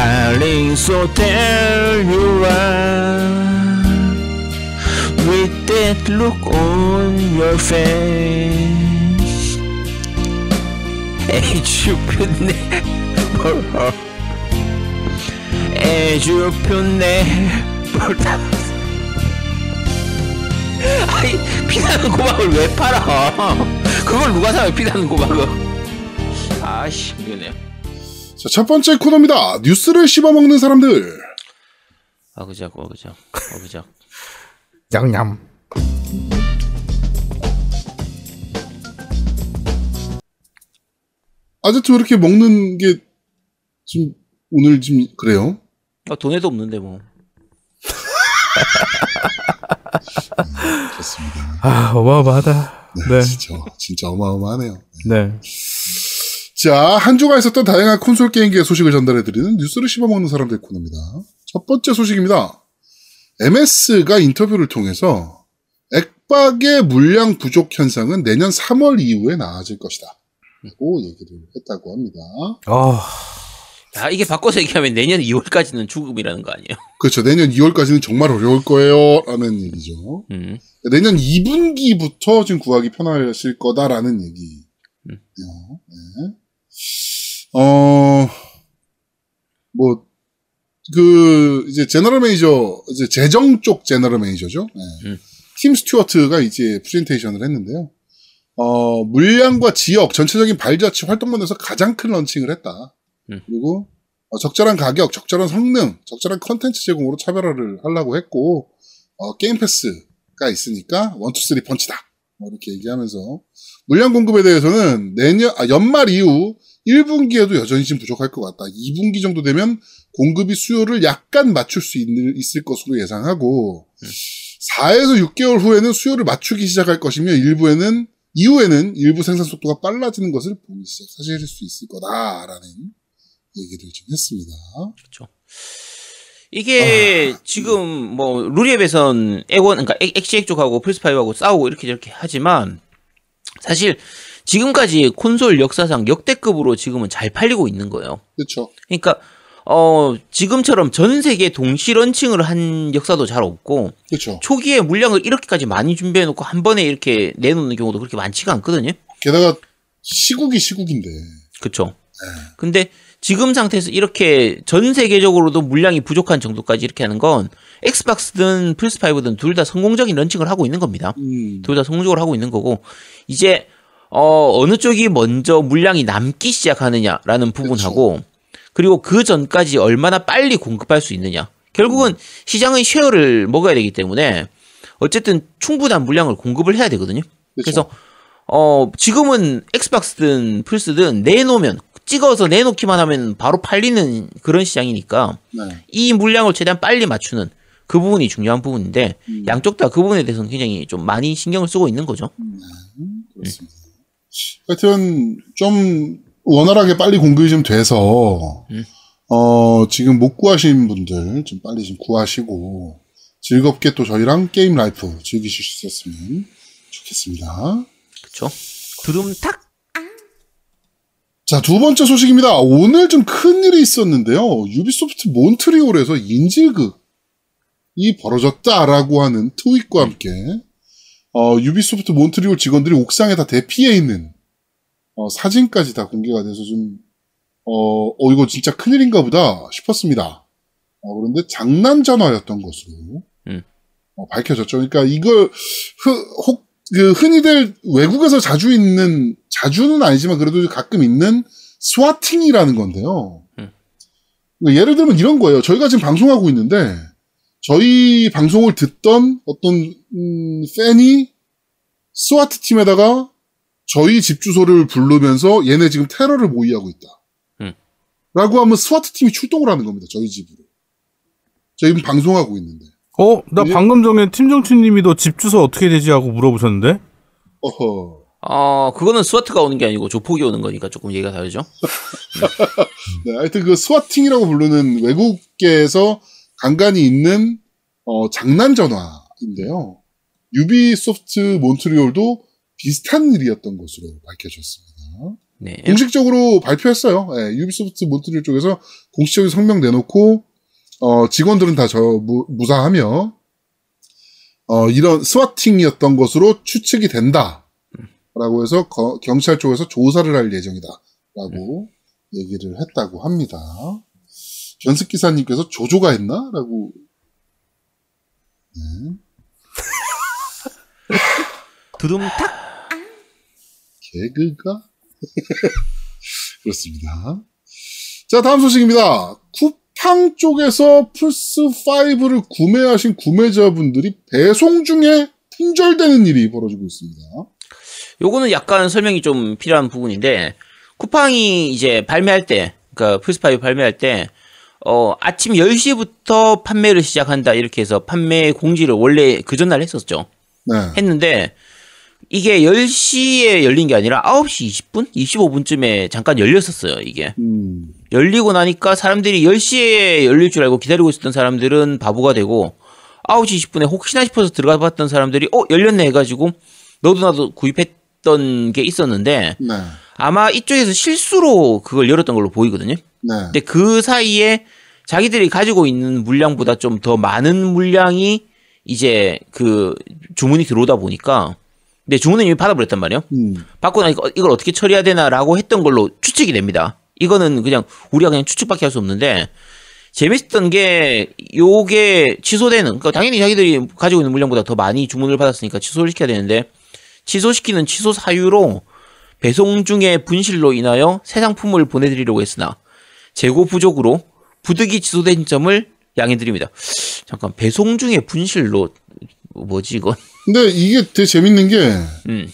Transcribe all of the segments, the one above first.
Darling, so there you are With that look on your face As you 편내 As you 편내 아이 피나는 고막을 왜 팔아 그걸 누가 사요 피나는 고막을 아씨 미안해요 자, 첫 번째 코너입니다. 뉴스를 씹어먹는 사람들. 어그작 어그작 어그작 양념. 아제트 왜 이렇게 먹는 게, 지금, 오늘 지금, 그래요? 아, 돈에도 없는데 뭐 좋습니다. 아, 어마어마하다. 네. 진짜, 진짜 어마어마하네요. 네. 자, 한 주가 있었던 다양한 콘솔 게임기의 소식을 전달해드리는 뉴스를 씹어먹는 사람들 코너입니다. 첫 번째 소식입니다. MS가 인터뷰를 통해서 액박의 물량 부족 현상은 내년 3월 이후에 나아질 것이다. 라고 얘기를 했다고 합니다. 아, 야 이게 바꿔서 얘기하면 내년 2월까지는 죽음이라는 거 아니에요 그렇죠. 내년 2월까지는 정말 어려울 거예요. 라는 얘기죠. 음. 내년 2분기부터 지금 구하기 편하실 거다라는 얘기예요. 음. 네. 어, 뭐, 그, 이제 general manager, 이제 재정 쪽 general manager죠. 네. 음. 팀 스튜어트가 이제 프레젠테이션을 했는데요. 어, 물량과 지역, 전체적인 발자취 활동면에서 가장 큰 런칭을 했다. 음. 그리고 어, 적절한 가격, 적절한 성능, 적절한 컨텐츠 제공으로 차별화를 하려고 했고, 어, Game Pass가 있으니까 one, two, three punch다. 뭐 이렇게 얘기하면서 물량 공급에 대해서는 내년, 아, 연말 이후 1분기에도 여전히 좀 부족할 것 같다. 2분기 정도 되면 공급이 수요를 약간 맞출 수 있, 있을 것으로 예상하고, 4에서 6개월 후에는 수요를 맞추기 시작할 것이며, 일부에는, 이후에는 일부 생산 속도가 빨라지는 것을 보기 시작하실 수 있을 거다라는 얘기를 좀 했습니다. 그렇죠 이게 지금 뭐 루리앱에선 액원 그러니까 엑시엑 쪽하고 플스5하고 싸우고 이렇게 저렇게 하지만 사실 지금까지 콘솔 역사상 역대급으로 지금은 잘 팔리고 있는 거예요. 그렇죠. 그러니까 어 지금처럼 전 세계 동시 런칭을 한 역사도 잘 없고 그렇죠. 초기에 물량을 이렇게까지 많이 준비해 놓고 한 번에 이렇게 내놓는 경우도 그렇게 많지가 않거든요. 게다가 시국이 시국인데. 그렇죠. 근데 지금 상태에서 이렇게 전 세계적으로도 물량이 부족한 정도까지 이렇게 하는 건 엑스박스든 플스5든 둘 다 성공적인 런칭을 하고 있는 겁니다. 음, 둘다 성공적으로 하고 있는 거고 이제 어 어느 쪽이 먼저 물량이 남기 시작하느냐라는 부분하고 그리고 그 전까지 얼마나 빨리 공급할 수 있느냐. 결국은 시장의 쉐어를 먹어야 되기 때문에 어쨌든 충분한 물량을 공급을 해야 되거든요. 그렇죠. 그래서 어 지금은 엑스박스든 플스든 내놓으면 찍어서 내놓기만 하면 바로 팔리는 그런 시장이니까 네. 이 물량을 최대한 빨리 맞추는 그 부분이 중요한 부분인데 음. 양쪽 다 그 부분에 대해서는 굉장히 좀 많이 신경을 쓰고 있는 거죠. 그렇습니다. 하여튼 좀 원활하게 빨리 공급이 좀 돼서 음. 어 지금 못 구하신 분들 좀 빨리 좀 구하시고 즐겁게 또 저희랑 game life 즐기실 수 있었으면 좋겠습니다. 그렇죠? 두둠탁 자, 두 번째 소식입니다. 오늘 좀 큰 일이 있었는데요. 유비소프트 몬트리올에서 인질극이 벌어졌다라고 하는 tweet과 함께, 어, 유비소프트 몬트리올 직원들이 옥상에 다 대피해 있는, 어, 사진까지 다 공개가 돼서 좀, 어, 어, 이거 진짜 큰일인가 보다 싶었습니다. 어, 그런데 장난 전화였던 것으로, 음. 어, 밝혀졌죠. 그러니까 이걸, 흐, 혹, 그 흔히들 외국에서 자주 있는 자주는 아니지만 그래도 가끔 있는 swatting이라는 건데요. 음. 그러니까 예를 들면 이런 거예요. 저희가 지금 방송하고 있는데 저희 방송을 듣던 어떤 음, 팬이 SWAT 팀에다가 저희 집 주소를 부르면서 얘네 지금 테러를 모의하고 있다. 음. 라고 하면 SWAT 팀이 출동을 하는 겁니다. 저희 집으로. 저희 지금 방송하고 있는데. 어, 나 예. 방금 전에 팀정치님이 너 집 주소 어떻게 되지 하고 물어보셨는데? 어허. 어 그거는 SWAT가 오는 게 아니고 조폭이 오는 거니까 조금 얘기가 다르죠. 네, 하여튼 그 swatting이라고 부르는 외국계에서 간간히 있는 어, 장난 전화인데요. 유비소프트 몬트리올도 비슷한 일이었던 것으로 밝혀졌습니다. 네. 공식적으로 발표했어요. 예, 유비소프트 몬트리올 쪽에서 공식적인 성명 내놓고 어, 직원들은 다 저 무사하며 어, 이런 스와팅이었던 것으로 추측이 된다라고 해서 거- 경찰 쪽에서 조사를 할 예정이다라고 얘기를 했다고 합니다. 변습 기사님께서 조조가 했나라고 네. 두둠탁. 개그가? 그렇습니다. 자, 다음 소식입니다. 쿠팡 쪽에서 플스 5를 구매하신 구매자분들이 배송 중에 품절되는 일이 벌어지고 있습니다. 요거는 약간 설명이 좀 필요한 부분인데 쿠팡이 이제 발매할 때, 그러니까 플스5 발매할 때 어, 아침 10시부터 판매를 시작한다 이렇게 해서 판매 공지를 원래 그 전날 했었죠. 네. 했는데 이게 10시에 열린 게 아니라 9시 20분, 25분쯤에 잠깐 열렸었어요, 이게. 음, 열리고 나니까 사람들이 10시에 열릴 줄 알고 기다리고 있었던 사람들은 바보가 되고 9시 20분에 혹시나 싶어서 들어가 봤던 사람들이 어, 열렸네 해가지고 너도 나도 구입했던 게 있었는데 네. 아마 이쪽에서 실수로 그걸 열었던 걸로 보이거든요. 네. 근데 그 사이에 자기들이 가지고 있는 물량보다 좀 더 많은 물량이 이제 그 주문이 들어오다 보니까 근데 주문은 이미 받아버렸단 말이에요. 음, 받고 나니까 어, 이걸 어떻게 처리해야 되나라고 했던 걸로 추측이 됩니다. 이거는 그냥 우리가 그냥 추측밖에 할 수 없는데 재밌었던 게 요게 취소되는 그러니까 당연히 자기들이 가지고 있는 물량보다 더 많이 주문을 받았으니까 취소를 시켜야 되는데 취소시키는 취소 사유로 배송 중에 분실로 인하여 새 상품을 보내드리려고 했으나 재고 부족으로 부득이 취소된 점을 양해드립니다. 잠깐 배송 중에 분실로 뭐지 이건? 근데 이게 되게 재밌는 게, 음,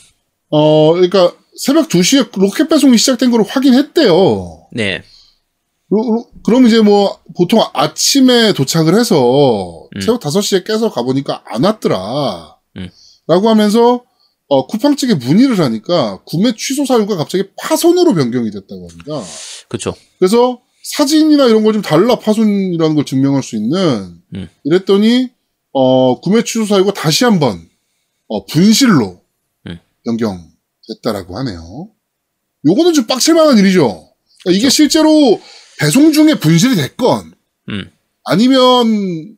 어, 그러니까 새벽 2시에 로켓 배송이 시작된 걸 확인했대요. 네, 그럼 이제 뭐 보통 아침에 도착을 해서 음. 새벽 5시에 깨서 가보니까 안 왔더라. 음. 라고 하면서 어, 쿠팡 측에 문의를 하니까 구매 취소 사유가 갑자기 파손으로 변경이 됐다고 합니다. 그렇죠. 그래서 사진이나 이런 걸 좀 달라 파손이라는 걸 증명할 수 있는 음. 이랬더니 어, 구매 취소 사유가 다시 한번 어, 분실로 음. 변경됐다라고 하네요. 요거는 좀 빡칠만한 일이죠. 그러니까 이게 그렇죠. 실제로 배송 중에 분실이 됐건 음. 아니면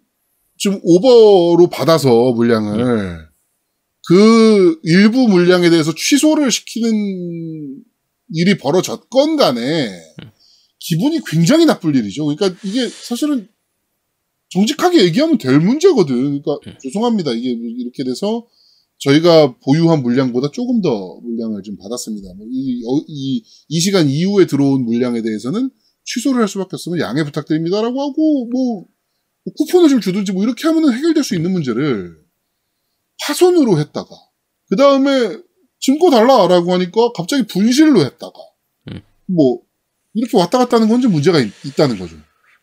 좀 오버로 받아서 물량을 음. 그 일부 물량에 대해서 취소를 시키는 일이 벌어졌건 간에 음. 기분이 굉장히 나쁠 일이죠. 그러니까 이게 사실은 정직하게 얘기하면 될 문제거든. 그러니까 음. 죄송합니다. 이게 이렇게 돼서 저희가 보유한 물량보다 조금 더 물량을 좀 받았습니다. 뭐 이, 어, 이, 이 시간 이후에 들어온 물량에 대해서는 취소를 할 수밖에 없으면 양해 부탁드립니다라고 하고 뭐 쿠폰을 좀 주든지 뭐 이렇게 하면 해결될 수 있는 문제를 파손으로 했다가 그 다음에 증거 달라라고 하니까 갑자기 분실로 했다가 음. 뭐 이렇게 왔다 갔다 하는 건좀 문제가 있, 다는 거죠.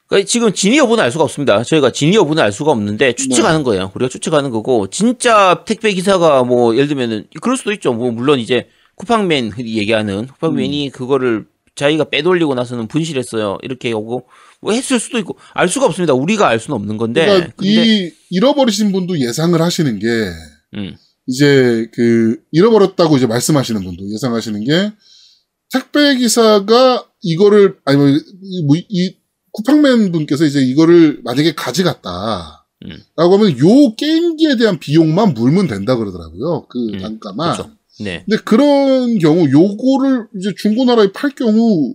그러니까 지금 진위 여부는 알 수가 없습니다. 저희가 진위 여부는 알 수가 없는데 추측하는 네. 거예요. 우리가 추측하는 거고 진짜 택배 기사가 뭐 예를 들면은 그럴 수도 있죠. 뭐 물론 이제 쿠팡맨 얘기하는 쿠팡맨이 그거를 자기가 빼돌리고 나서는 분실했어요. 이렇게 하고 뭐 했을 수도 있고 알 수가 없습니다. 우리가 알 수는 없는 건데. 그러니까 이 잃어버리신 분도 예상을 하시는 게 음, 이제 그 잃어버렸다고 이제 말씀하시는 분도 예상하시는 게 택배 기사가 이거를 아니 뭐이 쿠팡맨 분께서 이제 이거를 만약에 가져갔다. 음. 라고 하면 요 게임기에 대한 비용만 물면 된다 그러더라고요. 그 음, 단가만. 그렇죠. 네. 근데 그런 경우 요거를 이제 중고나라에 팔 경우 음.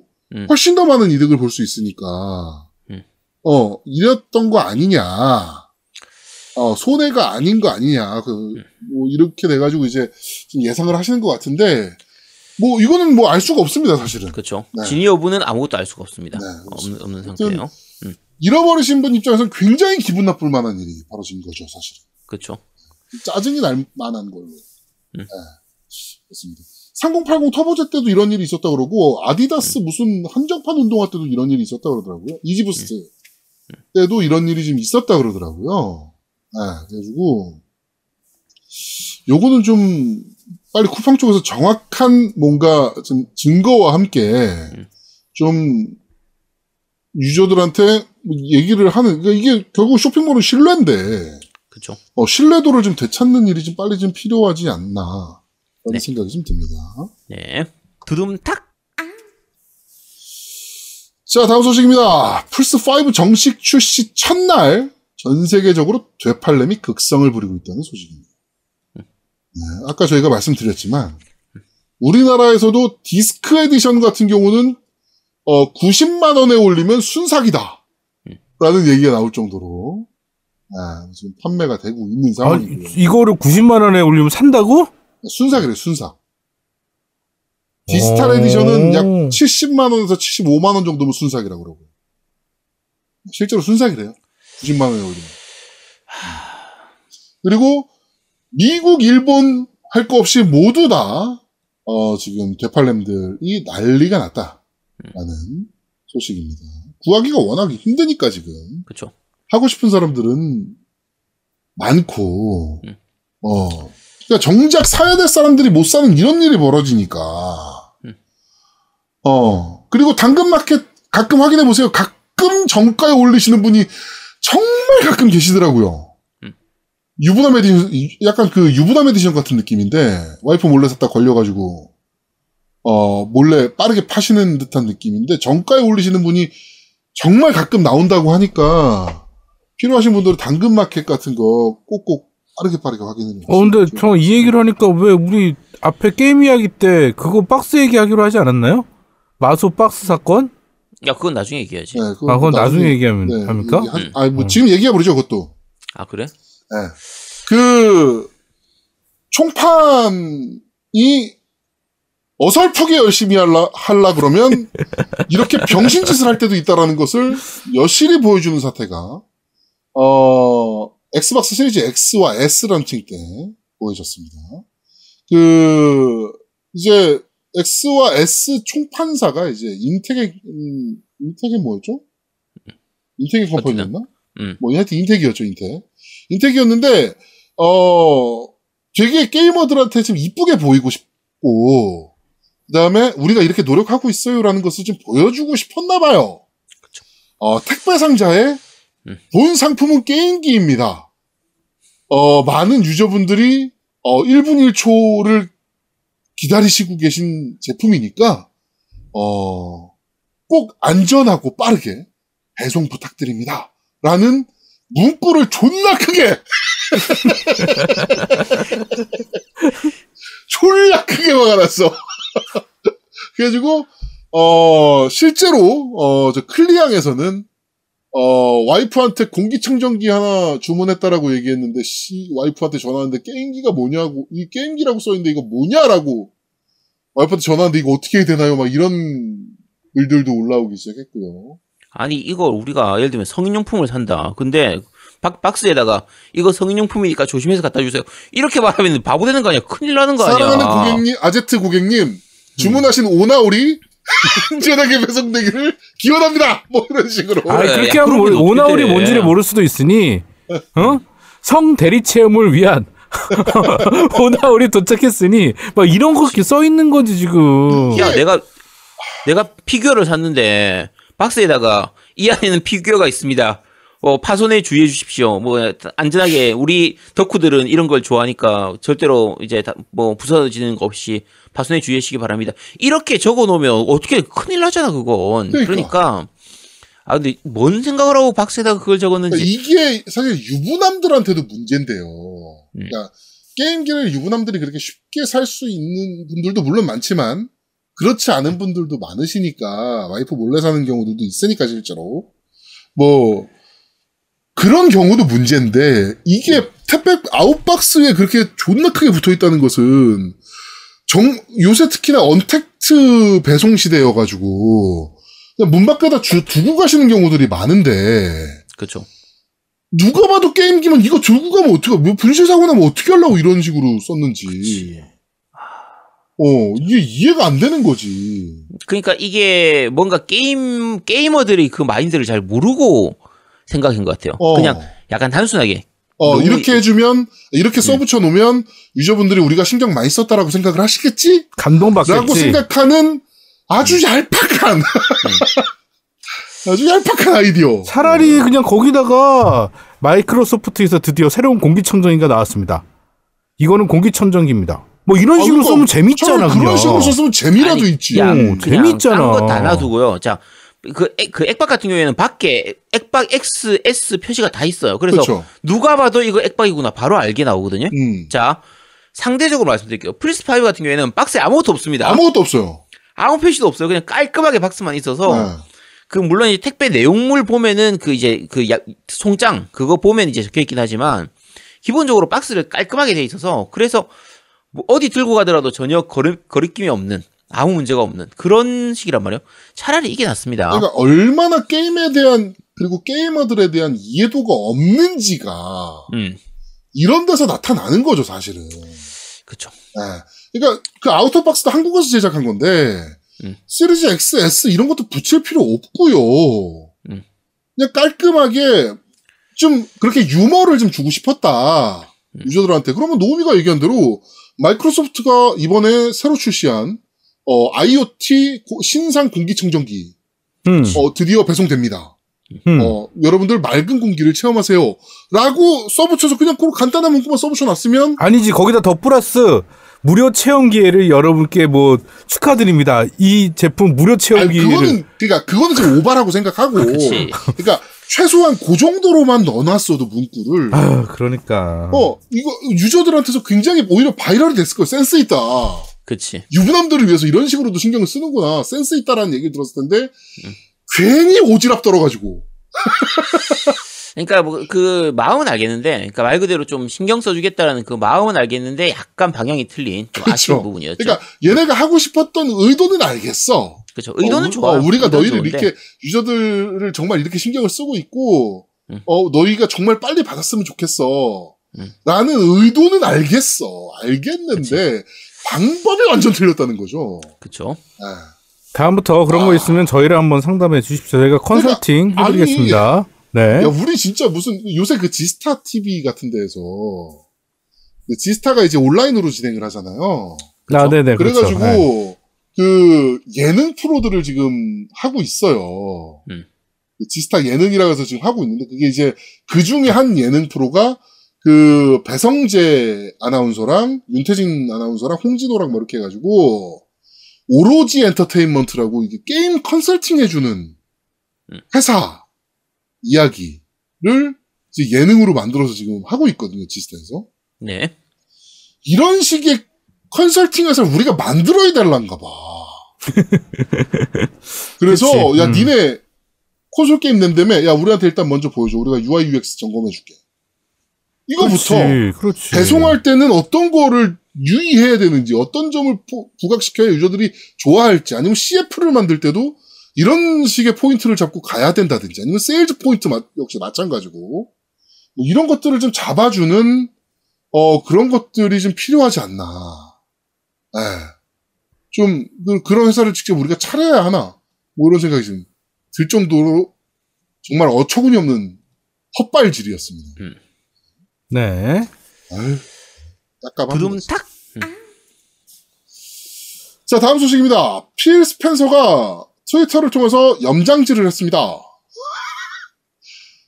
훨씬 더 많은 이득을 볼 수 있으니까 음. 어 이랬던 거 아니냐 어 손해가 아닌 거 아니냐 그 음. 뭐 이렇게 돼 가지고 이제 좀 예상을 하시는 것 같은데 뭐 이거는 뭐 알 수가 없습니다 사실은 그렇죠. 네. 진위 여부는 아무것도 알 수가 없습니다. 네, 없는, 없는 상태예요. 잃어버리신 분 입장에서는 굉장히 기분 나쁠 만한 일이 벌어진 거죠 사실은 그렇죠. 짜증이 날 만한 걸로 음. 네, 그렇습니다 3080 터보제 때도 이런 일이 있었다 그러고 아디다스 음. 무슨 한정판 운동화 때도 이런 일이 있었다 그러더라고요. Yeezy Boost 음. 때도 이런 일이 좀 있었다 그러더라고요. 네, 그래가지고 요거는 좀 빨리 쿠팡 쪽에서 정확한 뭔가 좀 증거와 함께 음. 좀 유저들한테 뭐 얘기를 하는 그러니까 이게 결국 쇼핑몰은 신뢰인데 그렇죠. 어, 신뢰도를 좀 되찾는 일이 좀 빨리 좀 필요하지 않나 라는 네. 생각이 좀 듭니다. 네. 두둠탁. 자, 다음 소식입니다. 플스5 정식 출시 첫날 전 세계적으로 되팔렘이 극성을 부리고 있다는 소식입니다. 네, 아까 저희가 말씀드렸지만 우리나라에서도 디스크 에디션 같은 경우는 어, 90만 원에 올리면 순삭이다. 라는 얘기가 나올 정도로 아, 지금 판매가 되고 있는 아, 상황이고요. 이거를 90만 원에 올리면 산다고? 순삭이래요, 순삭. 디지털 에디션은 약 70만 원에서 75만 원 정도면 순삭이라고 그러고. 실제로 순삭이래요. 90만 원에 올리면. 그리고 미국, 일본 할 거 없이 모두 다 어, 지금 되팔렘들이 난리가 났다라는 소식입니다. 구하기가 워낙 힘드니까 지금 그렇죠. 하고 싶은 사람들은 많고, 음. 어, 그러니까 정작 사야 될 사람들이 못 사는 이런 일이 벌어지니까, 음. 어, 그리고 당근마켓 가끔 확인해 보세요. 가끔 정가에 올리시는 분이 정말 가끔 계시더라고요. 음. 유부남 에디션, 약간 그 유부남 에디션 같은 느낌인데, 와이프 몰래 샀다 걸려가지고, 어, 몰래 빠르게 파시는 듯한 느낌인데, 정가에 올리시는 분이 정말 가끔 나온다고 하니까, 필요하신 분들은 당근마켓 같은 거 꼭꼭 빠르게 빠르게 확인을 어, 근데. 저 이 얘기를 하니까 왜 우리 앞에 게임 이야기 때 그거 박스 얘기하기로 하지 않았나요? 마소 박스 사건? 야, 그건 나중에 얘기해야지. 네, 아, 그건 나중에 얘기하면 네, 합니까? 얘기한- 음. 아니, 뭐, 지금 얘기해버리죠, 그것도. 아, 그래? 네. 그, 총판이 어설프게 열심히 할라, 할라 그러면 이렇게 병신짓을 할 때도 있다라는 것을 여실히 보여주는 사태가, 어, Xbox Series X와 S 런칭 때 보여졌습니다. 그, 이제, X와 S 총판사가 이제 인텍의, 음, 인텍이 뭐였죠? 인텍앤컴퍼니였나? 음. 뭐, 하여튼 인텍이었죠, 인텍. 인텍이었는데, 어, 되게 게이머들한테 좀 이쁘게 보이고 싶고, 그 다음에 우리가 이렇게 노력하고 있어요라는 것을 좀 보여주고 싶었나 봐요. 그쵸. 어, 택배 상자에 음. 본 상품은 게임기입니다. 어, 많은 유저분들이, 어, 1분 1초를 기다리시고 계신 제품이니까, 어, 꼭 안전하고 빠르게 배송 부탁드립니다. 라는 문구를 존나 크게 졸라 크게 막아놨어. 그래가지고 어 실제로 어 저 클리앙에서는 어 와이프한테 공기청정기 하나 주문했다라고 얘기했는데 씨 와이프한테 전화하는데 게임기가 뭐냐고 이 게임기라고 써있는데 이거 뭐냐라고 와이프한테 전화하는데 이거 어떻게 해야 되나요? 막 이런 글들도 올라오기 시작했고요. 아니, 이걸 우리가 예를 들면 성인용품을 산다. 근데 박, 박스에다가 이거 성인용품이니까 조심해서 갖다 주세요. 이렇게 말하면 바보 되는 거 아니야? 큰일 나는 거 아니야? 사랑하는 고객님, 아제트 고객님, 주문하신 오나오리 안전하게 배송되기를 기원합니다. 뭐 이런 식으로. 아, 그래. 그렇게 야, 하면 오- 오나홀이? 뭔지를 모를 수도 있으니, 어? 성 대리 체험을 위한 오나홀이 도착했으니, 막 이런 거 써 있는 거지, 지금. 야, 내가 내가 피규어를 샀는데 박스에다가 이 안에는 피규어가 있습니다. 어, 파손에 주의해 주십시오. 뭐 안전하게 우리 덕후들은 이런 걸 좋아하니까 절대로 이제 다, 뭐 부서지는 거 없이 파손에 주의하시기 바랍니다. 이렇게 적어 놓으면 어떻게 큰일 나잖아, 그건. 그러니까. 그러니까 아 근데 뭔 생각을 하고 박스에다가 그걸 적었는지 그러니까 이게 사실 유부남들한테도 문제인데요. 음. 그러니까 게임기를 유부남들이 그렇게 쉽게 살 수 있는 분들도 물론 많지만 그렇지 않은 분들도 많으시니까 와이프 몰래 사는 경우들도 있으니까 실제로 뭐 그런 경우도 문제인데 이게 택배 아웃박스에 그렇게 존나 크게 붙어 있다는 것은 정 요새 특히나 언택트 배송 시대여 가지고 그냥 문 밖에다 주, 두고 가시는 경우들이 많은데 그렇죠. 누가 봐도 게임기면 이거 들고 가면 어떻게, 뭐 분실 사고 나면 어떻게 하려고 이런 식으로 썼는지. 그치. 어, 이게 이해가 안 되는 거지. 그러니까 이게 뭔가 게임 게이머들이 그 마인드를 잘 모르고 생각인 것 같아요. 어. 그냥 약간 단순하게 어, 너무 이렇게 이- 해주면, 이렇게 써붙여 놓으면, 유저분들이 우리가 신경 많이 썼다라고 생각을 하시겠지? 감동받겠지. 라고 생각하는 아주 얄팍한, 아주 얄팍한 아이디어. 차라리 그냥 거기다가 마이크로소프트에서 드디어 새로운 공기청정기가 나왔습니다. 이거는 공기청정기입니다. 뭐 이런 아, 식으로 그러니까 쓰면 재밌잖아. 그런 식으로 썼으면 재미라도 아니, 있지. 야, 오, 재밌잖아. 딴거다 놔두고요. 자, 그, 액, 그 액박 같은 경우에는 밖에 액박 X, S 표시가 다 있어요. 그래서 그렇죠. 누가 봐도 이거 액박이구나 바로 알게 나오거든요. 음. 자, 상대적으로 말씀드릴게요. 플스5 같은 경우에는 박스에 아무것도 없습니다. 아무것도 없어요. 아무 표시도 없어요. 그냥 깔끔하게 박스만 있어서 네. 그 물론 이제 택배 내용물 보면은 그 이제 그 야- 송장 그거 보면 이제 적혀 있긴 하지만 기본적으로 박스를 깔끔하게 돼 있어서 그래서 뭐 어디 들고 가더라도 전혀 거리, 거리낌이 없는 아무 문제가 없는 그런 식이란 말이에요. 차라리 이게 낫습니다. 그러니까 얼마나 게임에 대한 그리고 게이머들에 대한 이해도가 없는지가 음, 이런 데서 나타나는 거죠, 사실은. 그쵸. 예. 그러니까 그 아우터박스도 한국에서 제작한 건데 음. 시리즈 X, S 이런 것도 붙일 필요 없고요. 음. 그냥 깔끔하게 좀 그렇게 유머를 좀 주고 싶었다 음. 유저들한테. 그러면 노우미가 얘기한 대로 마이크로소프트가 이번에 새로 출시한 어, IoT 고- 신상 공기청정기 음. 어, 드디어 배송됩니다. 음. 어, 여러분들 맑은 공기를 체험하세요. 라고 써붙여서 그냥 그 간단한 문구만 써붙여놨으면 아니지 거기다 더 플러스 무료 체험 기회를 여러분께 뭐 축하드립니다. 이 제품 무료 체험 아니, 기회를 그거는 그러니까 그거는 좀 오바라고 생각하고 그치. 그러니까 최소한 그 정도로만 넣어놨어도 문구를 아 그러니까 어 이거 user들한테서 굉장히 오히려 viral이 됐을 거예요 센스 있다 그치. 유부남들을 위해서 이런 식으로도 신경을 쓰는구나 센스 있다라는 얘기를 들었을 텐데 음. 괜히 오지랖 떨어가지고 그러니까 뭐 그 마음은 알겠는데, 그러니까 말 그대로 좀 신경 써주겠다라는 그 마음은 알겠는데 약간 방향이 틀린 좀 아쉬운 그쵸. 부분이었죠. 그러니까 얘네가 하고 싶었던 의도는 알겠어 그렇죠. 의도는 어, 좋아. 어, 우리가 너희를 좋은데. 이렇게 유저들을 정말 이렇게 신경을 쓰고 있고 음. 어 너희가 정말 빨리 받았으면 좋겠어. 음. 라는 의도는 알겠어. 알겠는데 방법이 완전 틀렸다는 거죠. 그렇죠. 아, 다음부터 그런 거 있으면 저희를 한번 상담해 주십시오. 저희가 컨설팅 그러니까, 아니, 해드리겠습니다. 네. 야 우리 진짜 무슨 요새 그 지스타 TV 같은 데에서 그 지스타가 이제 온라인으로 진행을 하잖아요. 아, 네네. 그렇죠. 그래가지고 네. 그 예능 프로들을 지금 하고 있어요. 음. 그 지스타 예능이라고 해서 지금 하고 있는데 그게 이제 그 중에 한 예능 프로가 그 배성재 아나운서랑 윤태진 아나운서랑 홍진호랑 뭐 이렇게 해가지고 오로지 엔터테인먼트라고 이게 게임 컨설팅 해주는 음. 회사 이야기를 예능으로 만들어서 지금 하고 있거든요 지스타에서. 네. 이런 식의 컨설팅 회사를 우리가 만들어야 될란가 봐. 그래서, 그치, 야, 음. 니네 콘솔 게임 낸다며, 야, 우리한테 일단 먼저 보여줘. 우리가 UI, UX 점검해줄게. 이거부터 그렇지. 그렇지. 배송할 때는 어떤 거를 유의해야 되는지, 어떤 점을 포- 부각시켜야 user들이 좋아할지, 아니면 CF를 만들 때도 이런 식의 포인트를 잡고 가야 된다든지, 아니면 세일즈 포인트 마- 역시 마찬가지고, 뭐 이런 것들을 좀 잡아주는, 어, 그런 것들이 좀 필요하지 않나. 예. 좀, 그, 런 회사를 직접 우리가 차려야 하나. 뭐 이런 생각이 좀 들 정도로 정말 어처구니 없는 헛발질이었습니다. 네. 아유, 딱까만. 부름탁. 자, 다음 소식입니다. 필 스펜서가 트위터를 통해서 염장질을 했습니다.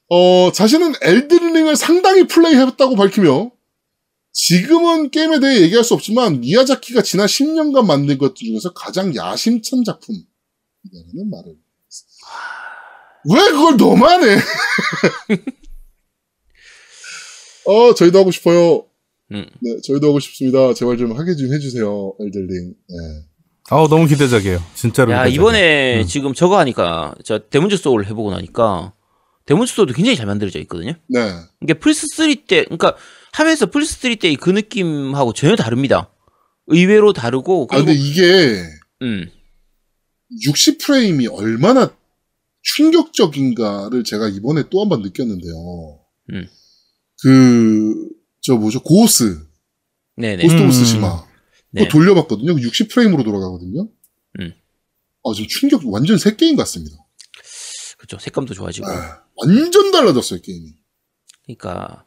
어, 자신은 엘든링을 상당히 플레이했다고 밝히며 지금은 게임에 대해 얘기할 수 없지만 미야자키가 지난 10년간 만든 것들 중에서 가장 야심찬 작품이라는 말을 왜 그걸 너만 해? 어, 저희도 하고 싶어요. 음. 네, 저희도 하고 싶습니다. 제발 좀 하게 좀 해주세요, 엘들링. 네. 아우 너무 기대작이에요. 진짜로. 야 기대작이에요. 이번에 음. 지금 저거 하니까 저 데몬즈 소울 해보고 나니까 Demon's Souls도 굉장히 잘 만들어져 있거든요. 네. 이게 플스 3 때, 그러니까 하면서 플스 3 때 그 느낌하고 전혀 다릅니다. 의외로 다르고 아, 그리고 근데 이게 음 60 프레임이 얼마나 충격적인가를 제가 이번에 또 한 번 느꼈는데요. 음. 그, 저 뭐죠? 고스. 네네 Ghost of 음. Tsushima. 네. 그거 돌려봤거든요. 60프레임으로 돌아가거든요. 음. 아, 지금 충격, 완전 새 게임 같습니다. 그렇죠 색감도 좋아지고 아, 완전 달라졌어요, 게임이. 그러니까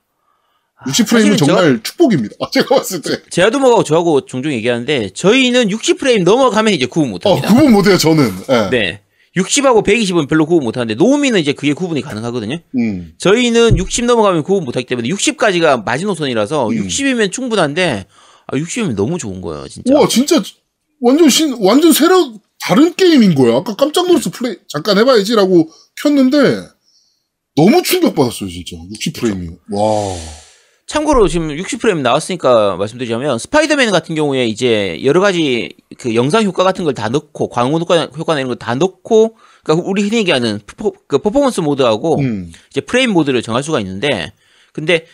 아, 60프레임은 사실은 정말 축복입니다. 아, 제가 봤을 때. 저, 제아도모하고 저하고 종종 얘기하는데 저희는 60프레임 넘어가면 이제 구분 어, 못합니다. 구분 못해요, 저는. 예. 네 60하고 120은 별로 구분 못하는데 노우미는 이제 그게 구분이 가능하거든요. 음. 저희는 60 넘어가면 구분 못하기 때문에 60까지가 마지노선이라서 음. 60이면 충분한데 아, 60이면 너무 좋은 거예요 진짜. 우와, 진짜, 완전 신, 완전 새로, 다른 게임인 거야. 아까 깜짝 놀라서 플레이 잠깐 해봐야지라고 켰는데 너무 충격받았어요 진짜 60 프레임이. 와. 참고로 지금 60프레임 나왔으니까 말씀드리자면 스파이더맨 같은 경우에 이제 여러 가지 그 영상 효과 같은 걸 다 넣고 광원 효과, 효과 내는 걸 다 넣고 그러니까 우리 흔히 얘기하는 퍼포, 그 performance mode하고 음. 이제 frame mode를 정할 수가 있는데 근데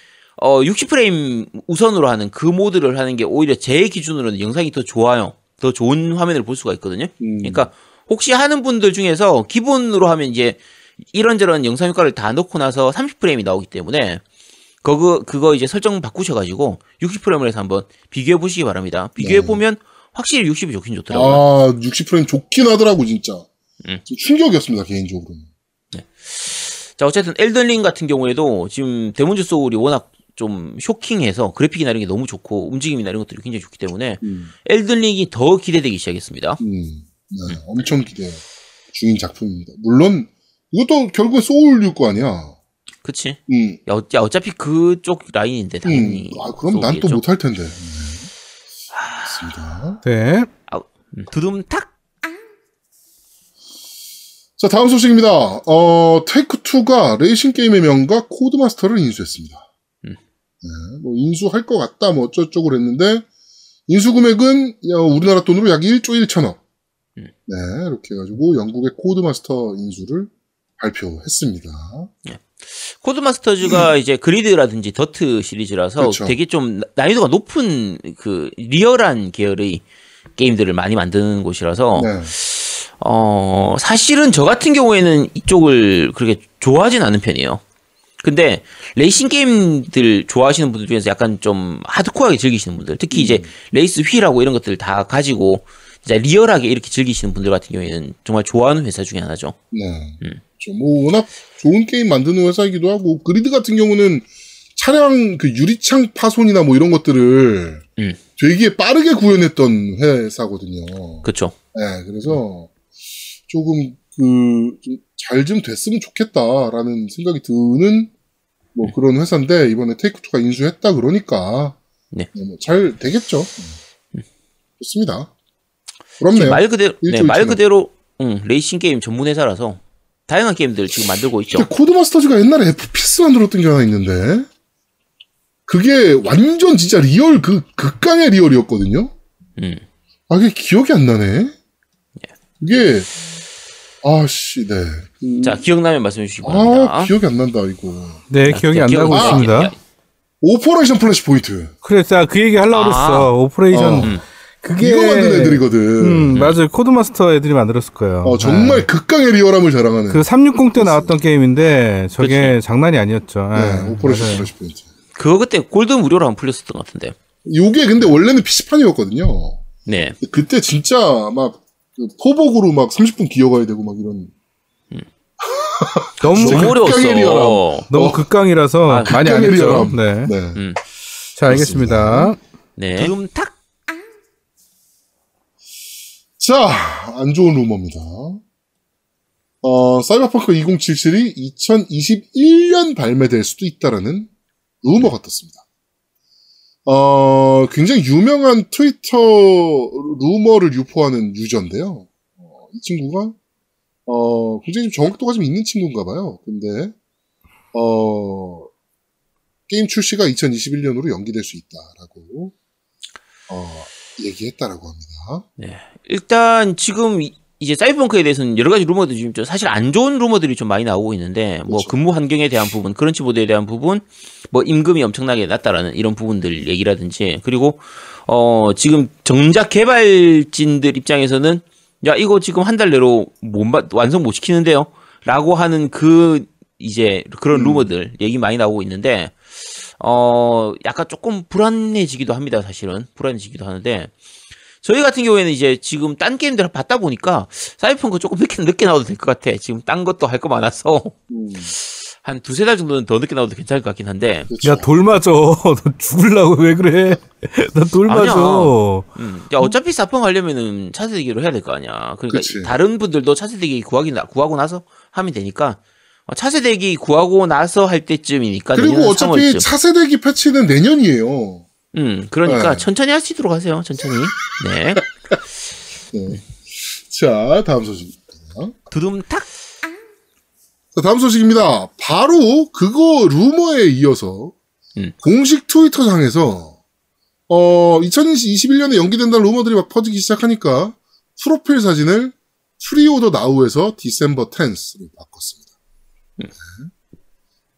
어 60프레임 우선으로 하는 그 모드를 하는 게 오히려 제 기준으로는 영상이 더 좋아요. 더 좋은 화면을 볼 수가 있거든요. 음. 그러니까 혹시 하는 분들 중에서 기본으로 하면 이제 이런저런 영상 효과를 다 넣고 나서 30프레임이 나오기 때문에 그거 그거 이제 설정 바꾸셔가지고 60프레임을 해서 한번 비교해 보시기 바랍니다. 비교해 보면 확실히 60이 좋긴 좋더라고요. 아 60프레임 좋긴 하더라고 진짜. 음. 좀 충격이었습니다 개인적으로. 자 어쨌든 엘든링 같은 경우에도 지금 데몬즈 소울이 워낙 좀 쇼킹해서 그래픽이나 이런 게 너무 좋고 움직임이나 이런 것들이 굉장히 좋기 때문에 음. 엘든링이 더 기대되기 시작했습니다. 음. 네, 엄청 기대 중인 작품입니다. 물론 이것도 결국에 소울 6거 아니야. 그치? 음. 야, 어- 야, 어차피 그쪽 라인인데 음. 당연히. 아 그럼 난 또. 못할 텐데. 네. 맞습니다. 네. 음, 두둠탁. 자 다음 소식입니다. 어 Take 2가 레이싱 게임의 명가 Codemaster를 인수했습니다. 음. 네, 뭐 인수할 것 같다 뭐 어쩌고저쩌고 그랬는데 인수 금액은 어, 우리나라 돈으로 약 1조 1천억. 음. 네 이렇게 해가지고 영국의 Codemaster 인수를 발표했습니다. Codemasters가 이제 GRID라든지 더트 시리즈라서 음. 그렇죠. 되게 좀 난이도가 높은 그 리얼한 계열의 게임들을 많이 만드는 곳이라서 네. 어 사실은 저 같은 경우에는 이쪽을 그렇게 좋아하진 않은 편이에요. 근데 레이싱 게임들 좋아하시는 분들 중에서 약간 좀 하드코어하게 즐기시는 분들, 특히 이제 race wheel하고 이런 것들 다 가지고 진짜 리얼하게 이렇게 즐기시는 분들 같은 경우에는 정말 좋아하는 회사 중에 하나죠. 네. 음. 그렇죠. 뭐 워낙 좋은 게임 만드는 회사이기도 하고 GRID 같은 경우는 차량 그 유리창 파손이나 뭐 이런 것들을 음. 되게 빠르게 구현했던 회사거든요. 그렇죠. 네, 그래서 조금 그 잘좀 됐으면 좋겠다라는 생각이 드는 뭐 음. 그런 회사인데 이번에 테이크투가 인수했다 그러니까 네. 뭐잘 되겠죠. 좋습니다. 부럽네요. 말 그대로 네, 말. 그대로 응, 레이싱 게임 전문 회사라서 다양한 게임들 지금 만들고 있죠. 근데 코드마스터즈가 옛날에 FPS 만들었던 게 하나 있는데 그게 완전 진짜 리얼 그 극강의 리얼이었거든요. 음. 아 그게 기억이 안 나네. 그게 아씨 네. 그- 자 기억나면 말씀해 주시기 아 바랍니다. 기억이 안 난다 이거. 네, 기억이 안 기억- 나고 아, 있습니다. 야, Operation Flashpoint. 그래, 자, 그 얘기 하려고 아. 그랬어. Operation. 어. 음. 그게. 이거 만든 애들이거든. 음, 맞아요. Codemaster 애들이 만들었을 거예요. 어 정말 네. 극강의 리얼함을 자랑하는. 그 360 때 나왔던 게임인데, 저게 장난이 아니었죠. 네, 네, Operation Point. 그거 그때 골드 무료로 한 풀렸었던 것 같은데. 요게 근데 원래는 PC판이었거든요. 네. 그때 진짜 막그 포복으로 막 30분 기어가야 되고 막 이런. 너무, 진짜 너무. 어려웠어. 너무 어. 극강이라서 아, 많이 안 극강의 했죠. 리얼함. 네. 네. 음. 자, 알겠습니다. 네. 두둠탁. 자, 안 좋은 루머입니다. 어, 사이버펑크 2077이 2021년 발매될 수도 있다라는 루머가 떴습니다. 어, 굉장히 유명한 트위터 루머를 유포하는 유저인데요. 어, 이 친구가, 어, 굉장히 좀 정확도가 좀 있는 친구인가 봐요. 근데, 어, 게임 출시가 2021년으로 연기될 수 있다라고, 어, 얘기했다라고 합니다. 네. 일단 지금 이- 이제 사이버펑크에 대해서는 여러 가지 루머들이 지금 좀 사실 안 좋은 루머들이 좀 많이 나오고 있는데 뭐 그렇죠. 근무 환경에 대한 부분, 크런치 보드에 대한 부분, 뭐 임금이 엄청나게 낮다라는 이런 부분들 얘기라든지 그리고 어 지금 정작 개발진들 입장에서는 야 이거 지금 한 달 내로 못 마- 완성 못 시키는데요라고 하는 그 이제 그런 음. 루머들 얘기 많이 나오고 있는데 어 약간 조금 불안해지기도 합니다 사실은 불안해지기도 하는데 저희 같은 경우에는 이제 지금 딴 게임들 봤다 보니까 사이펑크 조금 늦게, 늦게 나와도 될 것 같아. 지금 딴 것도 할 거 많아서 음, 한 두세 달 정도는 더 늦게 나와도 괜찮을 것 같긴 한데. 그렇죠. 야, 돌 맞아. 너 죽을라고 왜 그래? 나 돌. 맞아. 음, 야, 어차피 사펑 하려면은 차세대기로 해야 될 거 아니야. 그러니까 그치. 다른 분들도 차세대기 구하기 나, 구하고 나서 하면 되니까 어, 차세대기 구하고 나서 할 때쯤이니까. 그리고 어차피 3월쯤. 차세대기 패치는 내년이에요. 음, 그러니까 네. 천천히 할 수 있도록 하세요. 천천히. 네. 네. 자, 다음 소식입니다. 두둠탁. 자, 다음 소식입니다. 바로 그거 루머에 이어서 음. 공식 트위터상에서 어 2021년에 연기된다는 루머들이 막 퍼지기 시작하니까 프로필 사진을 pre-order now에서 December 10th로 바꿨습니다. 네.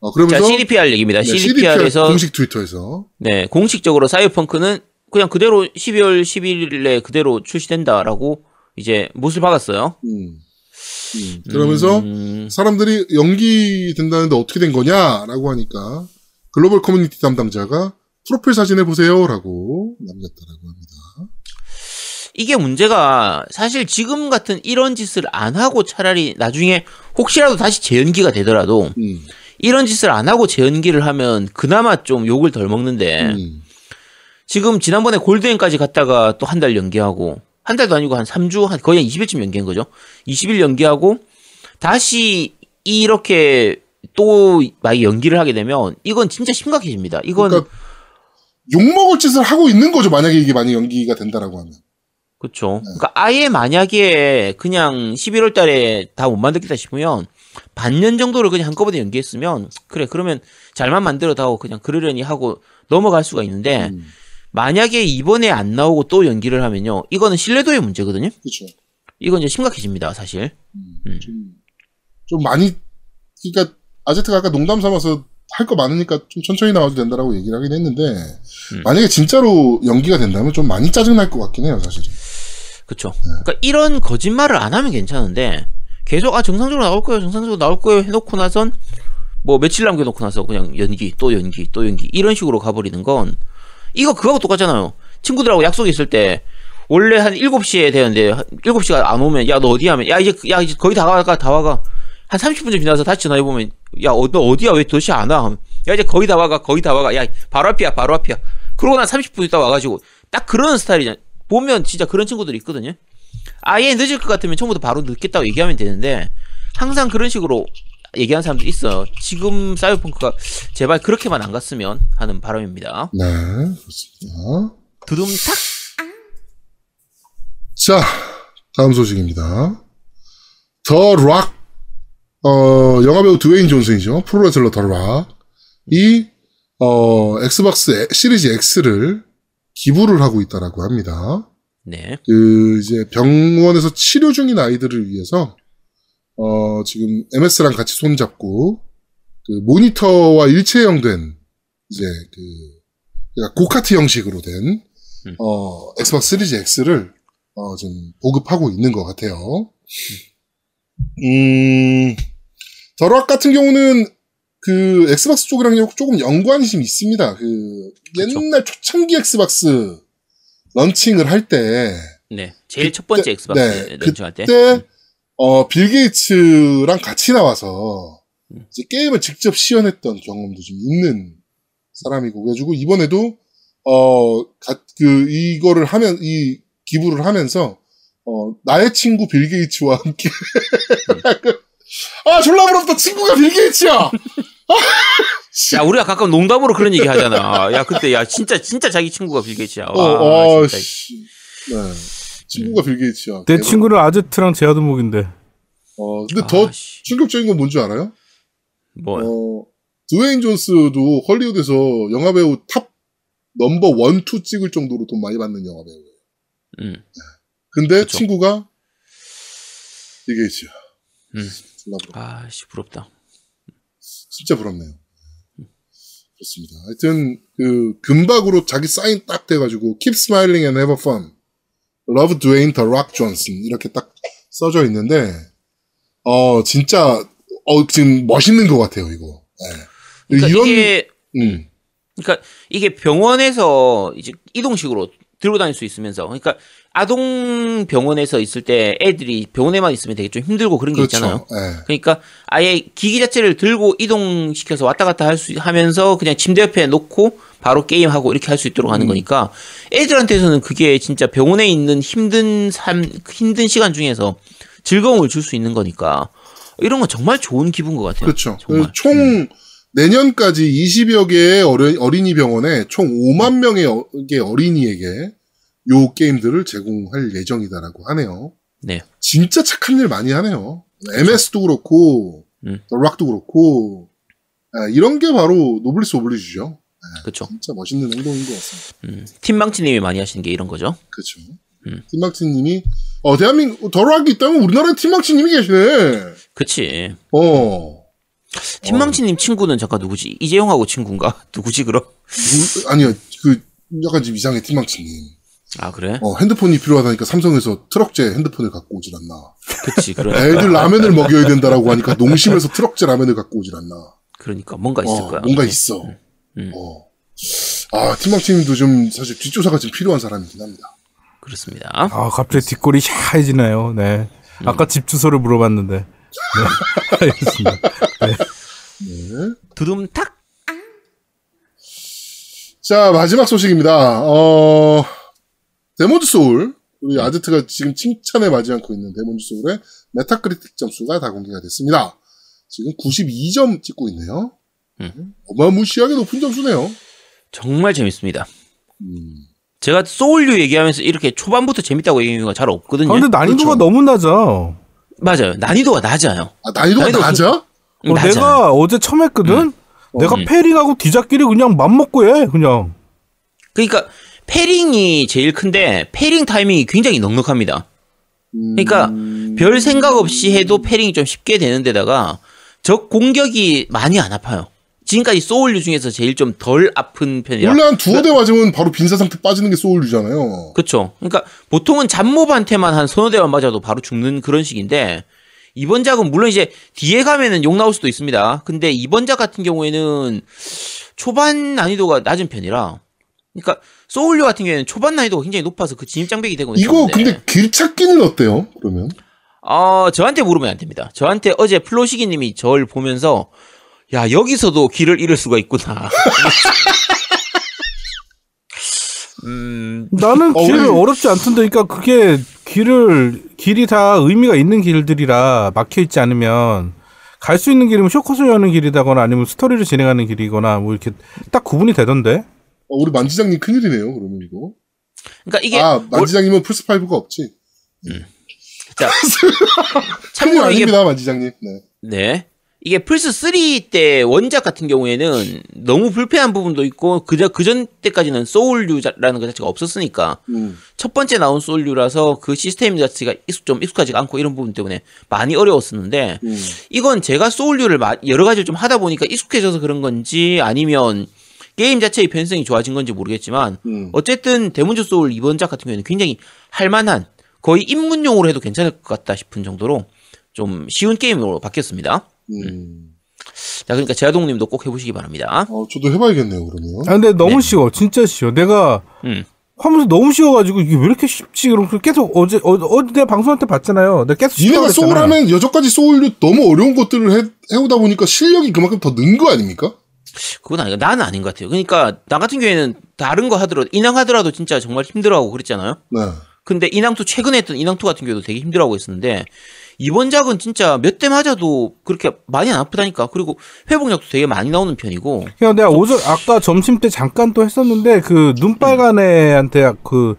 어, 자, 그러면서 CDPR 얘기입니다. 네, CDPR에서 공식 트위터에서 네, 공식적으로 사이버펑크는 그냥 그대로 12월 11일에 그대로 출시된다라고 이제 못을 박았어요. 음. 음, 그러면서 음, 사람들이 연기된다는데 어떻게 된 거냐라고 하니까 글로벌 커뮤니티 담당자가 프로필 사진을 보세요라고 남겼다라고 합니다. 이게 문제가 사실 지금 같은 이런 짓을 안 하고 차라리 나중에 혹시라도 다시 재연기가 되더라도 음, 이런 짓을 안 하고 재연기를 하면 그나마 좀 욕을 덜 먹는데 음, 지금 지난번에 골드엔까지 갔다가 또 한 달 연기하고 한 달도 아니고 한 3주 한 거의 한 20일쯤 연기한 거죠. 20일 연기하고 다시 이렇게 또막 연기를 하게 되면 이건 진짜 심각해집니다. 이건 그러니까 욕먹을 짓을 하고 있는 거죠. 만약에 이게 많이 연기가 된다라고 하면. 그렇죠. 그러니까 아예 만약에 그냥 11월 달에 다 못 만들겠다 싶으면 반년 정도를 그냥 한꺼번에 연기했으면 그래 그러면 잘만 만들어다 하고 그냥 그러려니 하고 넘어갈 수가 있는데 음, 만약에 이번에 안 나오고 또 연기를 하면요 이거는 신뢰도의 문제거든요. 그렇죠. 이건 이제 심각해집니다 사실. 음. 좀, 좀 많이 그러니까 아제트가 아까 농담 삼아서 할 거 많으니까 좀 천천히 나와도 된다라고 얘기를 하긴 했는데 음. 만약에 진짜로 연기가 된다면 좀 많이 짜증 날 것 같긴 해요, 사실. 그렇죠. 그러니까 이런 거짓말을 안 하면 괜찮은데 계속 아 정상적으로 나올 거예요, 정상적으로 나올 거예요 해놓고 나선 뭐 며칠 남겨놓고 나서 그냥 연기 또 연기 또 연기 이런 식으로 가버리는 건 이거 그거하고 똑같잖아요. 친구들하고 약속 있을 때 원래 한 7시에 되는데 7시가 안 오면 야 너 어디 하면 야 이제 야 이제 거의 다 와가 다 와가 한 30분 좀 지나서 다시 전화해 보면 야 너 어디야 왜 도시 안 와? 하면, 야 이제 거의 다 와가 거의 다 와가 야 바로 앞이야 바로 앞이야. 그러고 난 30분 있다 와가지고 딱 그런 스타일이잖아. 보면 진짜 그런 친구들이 있거든요. 아예 늦을 것 같으면 처음부터 바로 늦겠다고 얘기하면 되는데 항상 그런 식으로 얘기하는 사람도 있어요. 지금 사이버펑크가 제발 그렇게만 안 갔으면 하는 바람입니다. 네, 그렇습니다. 두둠탁 자, 다음 소식입니다. The Rock, 어, 영화배우 드웨인 존슨이죠. 프로레슬러 The Rock. 이, 어, Xbox 에- Series X를 기부를 하고 있다라고 합니다. 네. 그, 이제 병원에서 치료 중인 아이들을 위해서, 어, 지금 MS랑 같이 손잡고, 그, 모니터와 일체형 된, 이제 그, 그러니까 고카트 형식으로 된, 음. 어, Xbox Series X를, 어, 좀 보급하고 있는 것 같아요. 음, The Rock 같은 경우는 그 Xbox 쪽이랑 조금 연관이 좀 있습니다. 그, 그쵸. 옛날 초창기 Xbox launching을 할 때, 네. 제일 그때- 첫 번째 Xbox 네, launching할 때. 그때 어, 빌 게이츠랑 같이 나와서 음. 이제 게임을 직접 시연했던 경험도 좀 있는 사람이고 그래가지고 이번에도 어, 가- 그 이거를 하면 이 기부를 하면서 어, 나의 친구 빌 게이츠와 함께 아 졸라 부럽다 친구가 빌 게이츠야 야, 우리가 가끔 농담으로 그런 얘기 하잖아. 야, 그때 야, 진짜 진짜 자기 친구가 빌 게이츠야. 어, 와, 어, 진짜. 씨. 네. 친구가 빌 게이츠야 내 대박. 친구는 아제트랑 제아도목인데. 어, 근데 더 아, 씨. 충격적인 건 뭔지 알아요? 뭐 어, 드웨인 존스도 헐리우드에서 영화배우 top number one, two 찍을 정도로 돈 많이 받는 영화배우예요. 음. 근데 그쵸. 친구가 있죠. 음. 아, 씨 부럽다. 진짜 부럽네요. 그렇습니다. 하여튼 그 금박으로 자기 사인 딱 돼가지고 Keep smiling and have fun. Love Dwayne the Rock Johnson 이렇게 딱 써져 있는데 어 진짜 어 지금 멋있는 것 같아요 이거. 네. 그러니까 이런 이게 음. 그러니까 이게 병원에서 이제 이동식으로 들고 다닐 수 있으면서 그러니까 아동 병원에서 있을 때 애들이 병원에만 있으면 되게 좀 힘들고 그런 게 그렇죠. 있잖아요. 예. 그러니까 아예 기기 자체를 들고 이동시켜서 왔다 갔다 할 수 하면서 그냥 침대 옆에 놓고 바로 게임하고 이렇게 할 수 있도록 하는 음. 거니까 애들한테서는 그게 진짜 병원에 있는 힘든 삶 힘든 시간 중에서 즐거움을 줄 수 있는 거니까 이런 건 정말 좋은 기분 것 같아요. 그렇죠. 정말. 음. 내년까지 20여 개의 어린, 어린이 병원에 총 5만 명의 어, 개 어린이에게 요 게임들을 제공할 예정이다라고 하네요. 네. 진짜 착한 일 많이 하네요. MS도 그렇고, 음. The Rock도 그렇고, 아, 이런 게 바로 노블리스 오블리주죠. 그렇죠. 진짜 멋있는 행동인 것 같습니다. 음, 팀망치님이 많이 하시는 게 이런 거죠. 그렇죠. 음. 팀막치님이 어 대한민국 더락이 있다면 우리나라에 팀막치님이 계시네. 그치. 어. 팀망치님 친구는 잠깐 누구지? 이재용하고 친구인가? 누구지 그럼? 누- 아니요, 그 약간 좀 이상해 팀망치님. 아 그래? 어 핸드폰이 필요하다니까 삼성에서 트럭제 핸드폰을 갖고 오질 않나. 그치. 그러, 애들 라면을 먹여야 된다라고 하니까 농심에서 트럭제 라면을 갖고 오질 않나. 그러니까 뭔가 있을 어, 거야. 뭔가 있어. 음. 어. 아 팀망치님도 좀 사실 뒷조사가 좀 필요한 사람이긴 합니다. 그렇습니다. 아, 갑자기 뒷골이 샤해지네요. 네. 아까 집 주소를 물어봤는데. 네. 알겠습니다. 네. 두둠탁. 자, 마지막 소식입니다. 어, 데몬즈 소울. 우리 아제트가 지금 칭찬에 맞지 않고 있는 데몬즈 소울의 Metacritic 점수가 다 공개가 됐습니다. 지금 92점 찍고 있네요. 음. 어마무시하게 높은 점수네요. 정말 재밌습니다. 음, 제가 Soul류 얘기하면서 이렇게 초반부터 재밌다고 얘기하는 경우가 잘 없거든요. 아, 근데 난이도가 그렇죠. 너무 낮아. 맞아요. 난이도가 낮아요. 아, 난이도가 난이도 낮아? 어, 낮아요. 내가 어제 처음 했거든? 내가 음. parrying하고 뒤잡기를 그냥 맘먹고 해, 그냥. 그러니까 parrying이 제일 큰데 parrying 타이밍이 굉장히 넉넉합니다. 음, 그러니까 별 생각 없이 해도 패링이 좀 쉽게 되는 데다가 적 공격이 많이 안 아파요. 지금까지 소울류 중에서 제일 좀 덜 아픈 편이라. 원래 한 두어 대 맞으면 바로 빈사 상태 빠지는 게 소울류잖아요. 그렇죠. 그러니까 보통은 잡몹한테만 한 서너 대만 맞아도 바로 죽는 그런 식인데 이번 작은 물론 이제 뒤에 가면은 욕 나올 수도 있습니다. 근데 이번 작 같은 경우에는 초반 난이도가 낮은 편이라 그러니까 소울류 같은 경우에는 초반 난이도가 굉장히 높아서 그 진입 장벽이 되고 이거 있는데 근데 길 찾기는 어때요? 그러면? 어, 저한테 물으면 안 됩니다. 저한테 어제 플로시기 님이 저를 보면서 야, 여기서도 길을 잃을 수가 있구나. 음, 나는 어, 길을 우리- 어렵지 않던데, 그러니까 그게 길을, 길이 다 의미가 있는 길들이라 막혀 있지 않으면 갈 수 있는 길이면 쇼컷을 여는 길이다거나 아니면 스토리를 진행하는 길이거나 뭐 이렇게 딱 구분이 되던데? 어, 우리 만지장님 큰일이네요, 그러면 이거. 그러니까 이게 아, 만지장님은 플스 5가 없지. 자, 큰일 참고로 이게 아닙니다, 만지장님. 네. 네. 이게 플스 3 때 원작 같은 경우에는 너무 불편한 부분도 있고 그저 그전 때까지는 Soul류라는 것 자체가 없었으니까 음. 첫 번째 나온 Soul류라서 그 시스템 자체가 익숙 좀 익숙하지가 않고 이런 부분 때문에 많이 어려웠었는데 음. 이건 제가 Soul류를 마- 여러 가지를 좀 하다 보니까 익숙해져서 그런 건지 아니면 게임 자체의 편성이 좋아진 건지 모르겠지만 음. 어쨌든 Demon's Souls 이번 작 같은 경우에는 굉장히 할만한 거의 입문용으로 해도 괜찮을 것 같다 싶은 정도로 좀 쉬운 게임으로 바뀌었습니다. 음. 자, 그러니까 제아동님도 꼭 해보시기 바랍니다. 어, 저도 해봐야겠네요, 그러면. 아, 근데 너무 네. 쉬워. 진짜 쉬워. 내가 음. 하면서 너무 쉬워가지고 이게 왜 이렇게 쉽지? 그럼 계속 어제, 어, 어제 내가 방송할 때 봤잖아요. 내가 계속 니네가 소울 하면 여전까지 Soul류 너무 어려운 것들을 해, 해오다 보니까 실력이 그만큼 더 는 거 아닙니까? 그건 아니고 나는 아닌 것 같아요. 그러니까 나 같은 경우에는 다른 거 하더라도 인왕 하더라도 진짜 정말 힘들어하고 그랬잖아요. 네. 근데 인왕2 최근에 했던 인왕2 같은 경우도 되게 힘들어하고 있었는데 이번 작은 진짜 몇 대 맞아도 그렇게 많이 안 아프다니까. 그리고 회복력도 되게 많이 나오는 편이고. 그냥 내가 오전 아까 점심 때 잠깐 또 했었는데 그 눈빨간 애한테 그,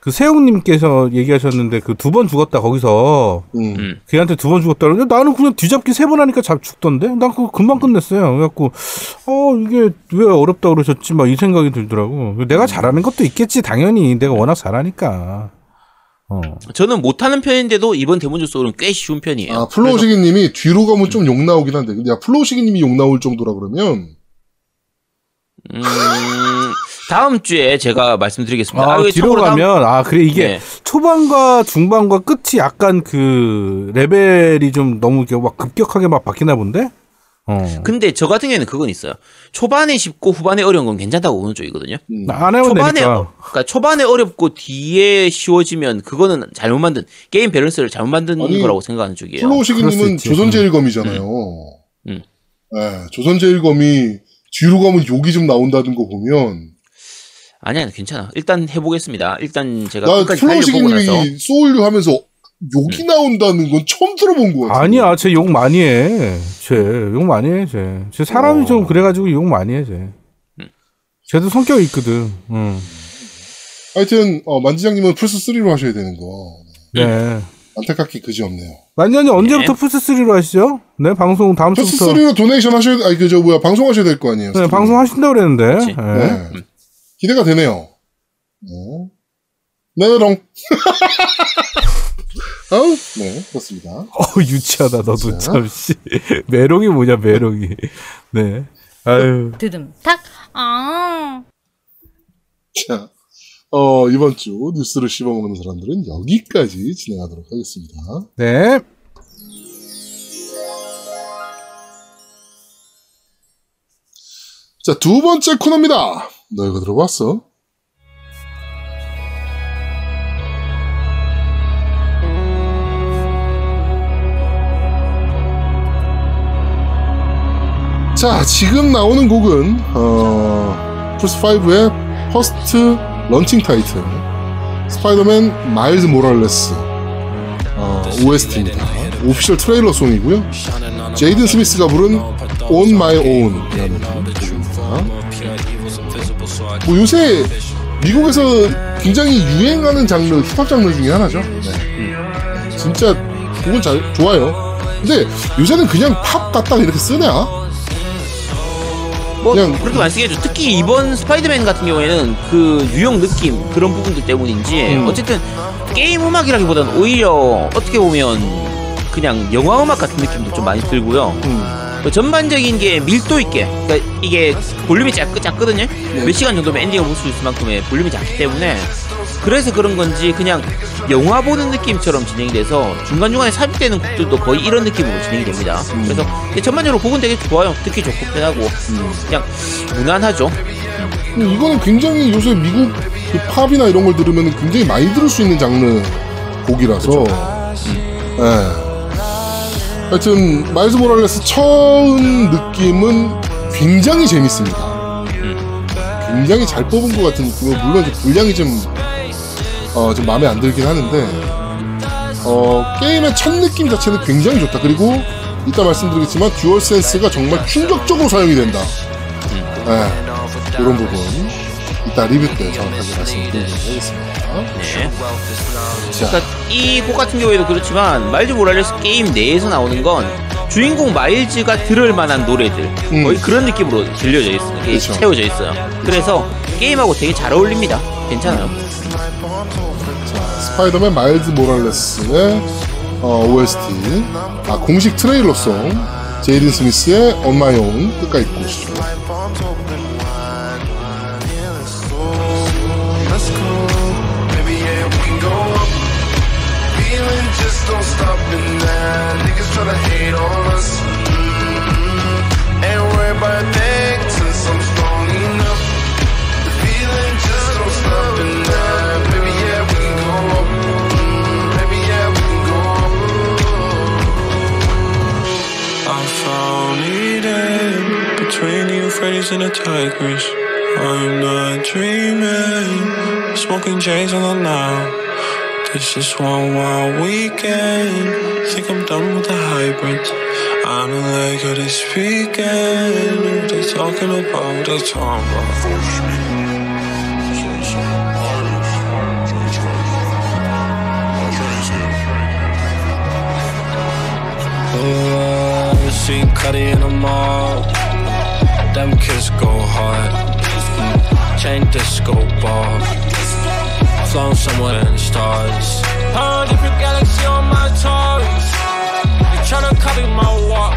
그 세웅님께서 얘기하셨는데 그 두 번 죽었다 거기서 음. 음. 걔한테 두 번 죽었다 그러는데 나는 그냥 뒤잡기 세 번 하니까 잡 죽던데 난 그거 금방 끝냈어요 그래갖고 어 이게 왜 어렵다 그러셨지 막 이 생각이 들더라고 내가 잘하는 것도 있겠지 당연히 내가 워낙 잘하니까 어 저는 못하는 편인데도 이번 Demon's Souls는 꽤 쉬운 편이에요. 아, 플로우시기 님이 뒤로 가면 좀 욕 나오긴 한데, 근데 야, 플로우시기 님이 욕 나올 정도라 그러면, 음, 다음 주에 제가 말씀드리겠습니다. 아, 이거 뒤로 참고로 다음- 가면 아 그래 이게 네. 초반과 중반과 끝이 약간 그 레벨이 좀 너무 막 급격하게 막 바뀌나 본데 어. 근데 저 같은 경우에는 그건 있어요. 초반에 쉽고 후반에 어려운 건 괜찮다고 보는 쪽이거든요. 음. 나안 해본 초반에 되니까 어- 그러니까 초반에 어렵고 뒤에 쉬워지면 그거는 잘못 만든 게임 밸런스를 잘못 만든 아니, 거라고 생각하는 쪽이에요. 플로우시기 그럴 수 님은 있지. 조선제일검이잖아요. 음. 예, 조선제일검이 뒤로 가면 욕이 좀 나온다는 거 보면, 아니야, 괜찮아. 일단 해보겠습니다. 일단 제가 나 끝까지 플로우시기 달려보고 나서 님이 Soul류 하면서 욕이 나온다는 건 처음 들어본 것 같아요. 아니야 쟤 욕 많이 해 쟤 욕 많이 해 쟤쟤 쟤 사람이 어. 좀 그래가지고 욕 많이 해쟤 쟤도 성격이 있거든 응. 하여튼, 어, 만지장님은 플스 3로 하셔야 되는 거. 네 안타깝게 그지 없네요. 완전히 언제부터 플스 3로 하시죠? 네, 방송 다음 플스 주부터 3로 donation 하셔야 아니 그저 뭐야 방송 하셔야 될 거 아니에요. 네. 방송 하신다고 그랬는데. 네. 네. 기대가 되네요. 네. 네롱. 아우, 네, 그렇습니다. 어, 유치하다, 너도 자. 참, 씨. 메롱이 뭐냐, 메롱이. 네. 아유. 드듬 탁. 아. 자, 어, 이번 주 뉴스를 씹어먹는 사람들은 여기까지 진행하도록 하겠습니다. 네. 자, 두 번째 코너입니다. 너 이거 들어봤어? 자, 지금 나오는 곡은 어, 플스5의 first launching title Spider-Man Miles Morales 어, OST입니다. official trailer song이고요. 제이든 스미스가 부른 On My Own이라는 곡입니다. 뭐 요새 미국에서 굉장히 유행하는 장르, 힙합 장르 중에 하나죠. 네. 진짜 곡은 잘 좋아요. 근데 요새는 그냥 팝 갖다 이렇게 쓰냐? 뭐 그냥- 그렇게 말씀해줘. 특히 이번 스파이더맨 같은 경우에는 그 뉴욕 느낌 그런 부분들 때문인지 음. 어쨌든 게임 음악이라기보다는 오히려 어떻게 보면 그냥 영화 음악 같은 느낌도 좀 많이 들고요. 음. 그 전반적인 게 밀도 있게 그러니까 이게 볼륨이 작, 작거든요. 몇 시간 정도면 엔딩을 볼 수 있을 만큼의 볼륨이 작기 때문에 그래서 그런 건지 그냥 영화 보는 느낌처럼 진행이 돼서 중간중간에 삽입되는 곡들도 거의 이런 느낌으로 진행이 됩니다. 그래서 근데 전반적으로 곡은 되게 좋아요. 듣기 좋고 편하고 그냥 무난하죠. 근데 이거는 굉장히 요새 미국 그 팝이나 이런 걸 들으면 굉장히 많이 들을 수 있는 장르 곡이라서. 예. 하여튼 Miles Morales 처음 느낌은 굉장히 재밌습니다. 굉장히 잘 뽑은 것 같은 느낌은 물론 이제 분량이 좀, 어, 좀 마음에 안 들긴 하는데, 어, 게임의 첫 느낌 자체는 굉장히 좋다. 그리고 이따 말씀드리겠지만 DualSense가 정말 충격적으로 사용이 된다. 예. 이런 부분 이따 리뷰 때 정확하게 말씀드리도록 하겠습니다. 네. 자, 그러니까 이 곡 같은 경우에도 그렇지만 Miles Morales 게임 내에서 나오는 건 주인공 Miles가 들을 만한 노래들 음. 거의 그런 느낌으로 들려져 있어요. 그렇죠. 채워져 있어요. 그래서 게임하고 되게 잘 어울립니다. 괜찮아요. 자, Spider-Man Miles Morales의 어, OST 아 공식 trailer song 제이든 스미스의 On My Own 끝까지 듣고 오시죠. The and the Tigris. I'm not dreaming, smoking J's on the now. This is one wild weekend. Think I'm done with the hybrids. I don't like how they speaking. They talking about, they talking about. Oh, I see Cuddy in the mall. Them kids go hard. Chain disco ball. Flown somewhere in the stars. Oh, different galaxy on my toys. You tryna copy my walk.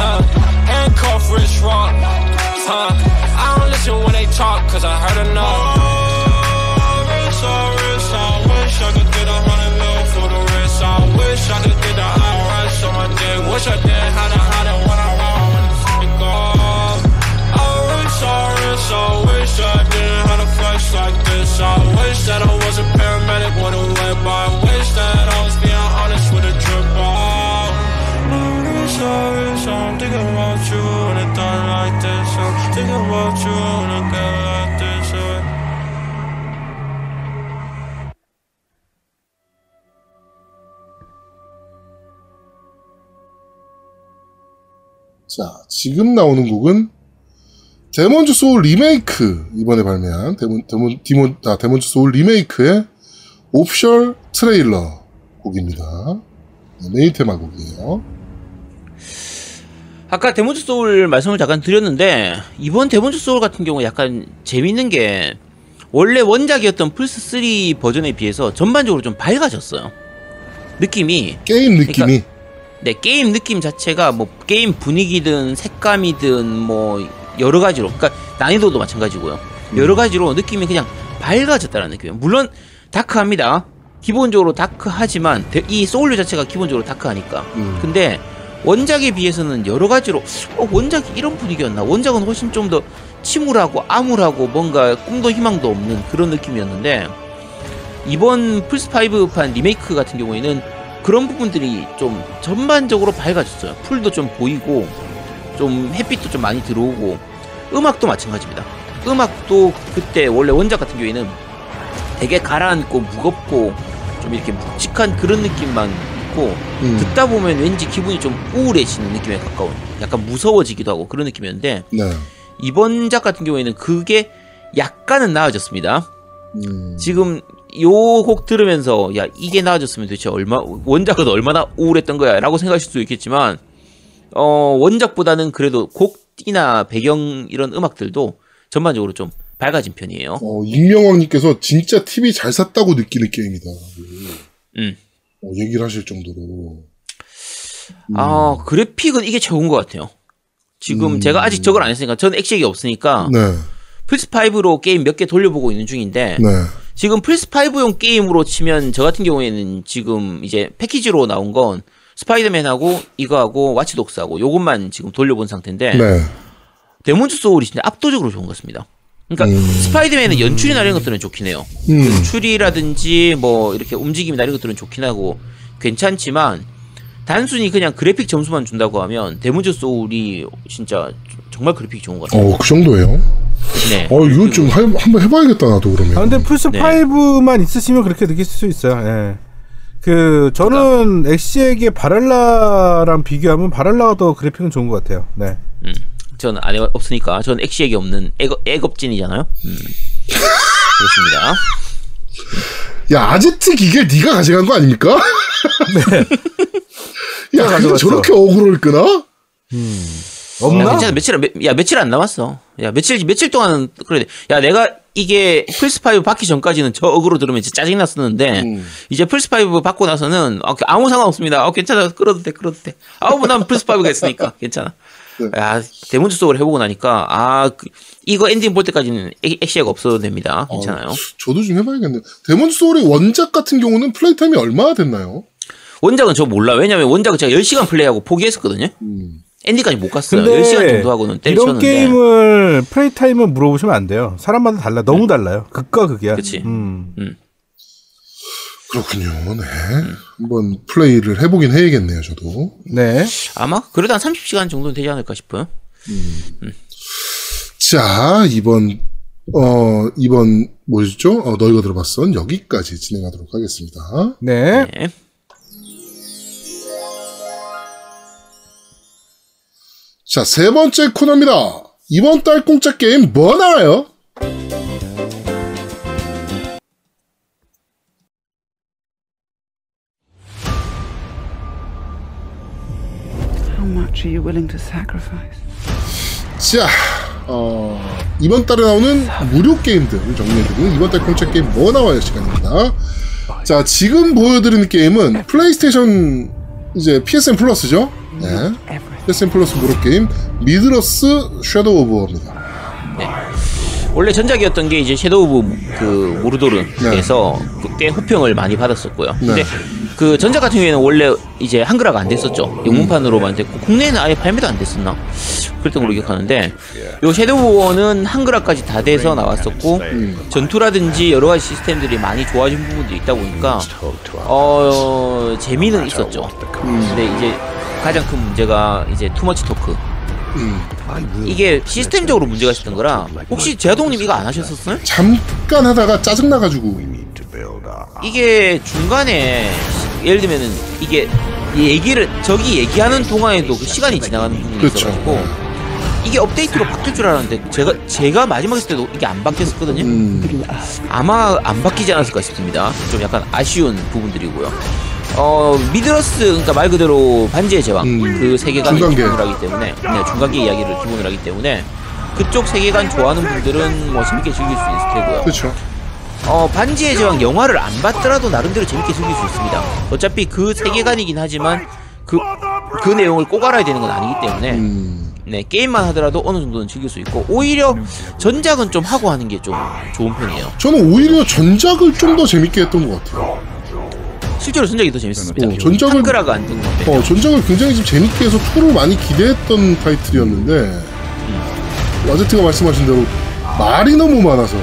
Uh, handcuff wrist rock. Uh, I don't listen when they talk, cause I heard enough. Oh, wrist, oh, wrist, I wish I could get a hundred mil for the wrist. I wish I could get the IRS on my dick. Wish I did how to hide it when I wish, I wish, I I didn't have to flex like this. I wish that I was a paramedic with a whip. I wish that I was being honest with a. Oh, I wish, I wish I'm thinking about you when it's done like this. I'm thinking about you when I get like this. Yeah. 자, 지금 나오는 곡은 Demon's Souls 리메이크 이번에 발매한 Demon Demon Demon 아 Demon's Souls 리메이크의 official trailer 곡입니다. 네, 메인 테마 곡이에요. 아까 Demon's Souls 말씀을 잠깐 드렸는데 이번 Demon's Souls 같은 경우 약간 재밌는 게 원래 원작이었던 플스 3 버전에 비해서 전반적으로 좀 밝아졌어요. 느낌이 게임 느낌이 네 게임 느낌 자체가 뭐 게임 분위기든 색감이든 뭐 여러 가지로 그러니까 난이도도 마찬가지고요. 여러 가지로 느낌이 그냥 밝아졌다는 느낌이에요. 물론 dark합니다. 기본적으로 dark하지만 데- 이 Soul류 자체가 기본적으로 dark하니까. 음. 근데 원작에 비해서는 여러 가지로 어, 원작이 이런 분위기였나? 원작은 훨씬 좀 더 침울하고 암울하고 뭔가 꿈도 희망도 없는 그런 느낌이었는데 이번 플스 5판 리메이크 같은 경우에는 그런 부분들이 좀 전반적으로 밝아졌어요. 풀도 좀 보이고 좀 햇빛도 좀 많이 들어오고 음악도 마찬가지입니다. 음악도 그때 원래 원작 같은 경우에는 되게 가라앉고 무겁고 좀 이렇게 묵직한 그런 느낌만 있고 음. 듣다 보면 왠지 기분이 좀 우울해지는 느낌에 가까운 약간 무서워지기도 하고 그런 느낌이었는데 네. 이번 작 같은 경우에는 그게 약간은 나아졌습니다. 음. 지금 요곡 들으면서 야 이게 나아졌으면 도대체 얼마 원작은 얼마나 우울했던 거야라고 생각하실 수도 있겠지만 어 원작보다는 그래도 곡이나 배경 이런 음악들도 전반적으로 좀 밝아진 편이에요. 어, 임명왕님께서 진짜 TV 잘 샀다고 느끼는 게임이다. 음. 어, 얘기를 하실 정도로. 아 그래픽은 이게 최고인 것 같아요. 지금 음. 제가 아직 저걸 안 했으니까 저는 액색이 없으니까 네, 플스5로 게임 몇 개 돌려보고 있는 중인데 네. 지금 플스5용 게임으로 치면 저 같은 경우에는 지금 이제 패키지로 나온 건 Spider-Man하고 이거하고 Watch Dogs하고 요것만 지금 돌려본 상태인데 네. Demon's Souls가 진짜 압도적으로 좋은 것 같습니다. 그러니까 음. Spider-Man의 연출이나 이런 것들은 좋긴 해요. 음. 연출이라든지 뭐 이렇게 움직임이나 이런 것들은 좋긴 하고 괜찮지만 단순히 그냥 그래픽 점수만 준다고 하면 데몬즈 소울이 진짜 정말 그래픽이 좋은 것 같아요. 어, 그 정도예요? 네. 어, 이거 좀 할- 한번 해봐야겠다, 나도 그러면. 아, 근데 플스 5만 있으시면 그렇게 느낄 수 있어요. 예. 그 저는 엑시에게 바랄라랑 비교하면 바랄라가 더 그래픽은 좋은 것 같아요. 네. 음. 저는 안에 없으니까 저는 액시액이 없는 애거, 애겁진이잖아요. 음. 그렇습니다. 야, 라제트 기계 네가 가져간 거 아닙니까? 네. 야, 근데. 저렇게 어그로를 끄나? 야, 없나? 괜찮아 며칠 야 며칠 안 남았어. 야 며칠 며칠 동안은 그래. 야 내가 이게 플스 5 받기 전까지는 저 어그로 들으면 진짜 짜증 났었는데 음. 이제 플스 5 받고 나서는 아, 아무 상관 없습니다. 아, 괜찮아 끌어도 돼 끌어도 돼. 아우 뭐난 플스 5가 있으니까 괜찮아. 네. 야 Demon's Souls 해보고 나니까 아 그, 이거 엔딩 볼 때까지는 액- 액시가 없어도 됩니다. 괜찮아요. 저도 좀 해봐야겠네요. Demon Souls의 원작 같은 경우는 플레이 타임이 얼마나 됐나요? 원작은 저 몰라. 왜냐면 원작은 제가 10시간 플레이하고 포기했었거든요. 음. 엔딩까지 못 갔어요. 근데 10시간 정도 하고는 이런 때려쳤는데. 게임을 플레이 타임을 물어보시면 안 돼요. 사람마다 달라. 너무 달라요. 극과 극이야. 그치. 음. 그렇군요. 네. 한번 플레이를 해보긴 해야겠네요, 저도. 네. 아마 그래도 한 30시간 정도는 되지 않을까 싶어요. 자, 이번, 어, 이번, 뭐였죠? 어, 너희가 들어봤선 여기까지 진행하도록 하겠습니다. 네. 네. 자, 세 번째 코너입니다. 이번 달 공짜 게임 뭐 나와요? How much are you willing to sacrifice? 자, 어, 이번 달에 나오는 무료 게임들 정리해드리는 이번 달 공짜 게임 뭐 나와요 시간입니다. 자, 지금 보여드리는 게임은 플레이스테이션 이제 PSN Plus죠? 네. PSN 플러스 무료 게임 미드러스 섀도우 오브 워입니다. 원래 전작이었던 게 이제 Shadow of 그 Mordor에서 꽤 호평을 많이 받았었고요. 근데 네. 그 전작 같은 경우에는 원래 이제 한글화가 안 됐었죠. 영문판으로만 됐고 국내에는 아예 발매도 안 됐었나? 그랬던 걸로 기억하는데 요 섀도우 워는 한글화까지 다 돼서 나왔었고 전투라든지 여러 가지 시스템들이 많이 좋아진 부분들이 있다 보니까 어 재미는 있었죠. 근데 이제 가장 큰 문제가 이제 투머치 토크. 음, 이게 시스템적으로 문제가 있었던 거라 혹시 제아동님 이거 안 하셨었어요? 잠깐 하다가 짜증 나가지고 이게 중간에 예를 들면은 이게 얘기를 저기 얘기하는 동안에도 그 시간이 지나가는 부분이 그렇죠. 있어가지고 이게 업데이트로 바뀔 줄 알았는데 제가 제가 마지막 했을 때도 이게 안 바뀌었었거든요. 음, 아마 안 바뀌지 않았을까 싶습니다. 좀 약간 아쉬운 부분들이고요. 어 미드러스 그러니까 말 그대로 반지의 제왕 음. 그 세계관을 중간계. 기본으로 하기 때문에 네, 중간계 이야기를 기본으로 하기 때문에 그쪽 세계관 좋아하는 분들은 뭐 재밌게 즐길 수 있을 테고요. 그렇죠. 어 반지의 제왕 영화를 안 봤더라도 나름대로 재밌게 즐길 수 있습니다. 어차피 그 세계관이긴 하지만 그그 내용을 꼭 알아야 되는 건 아니기 때문에 음. 네 게임만 하더라도 어느 정도는 즐길 수 있고 오히려 전작은 좀 하고 하는 게 좀 좋은 편이에요. 저는 오히려 전작을 좀 더 재밌게 했던 것 같아요. 실제로 전작이 더 재밌습니다. 어, 전작을- 한글화가 안된 건데. 어, 전작을 굉장히 좀 재밌게 해서 2를 많이 기대했던 타이틀이었는데 라제트가 말씀하신 대로 말이 너무 많아서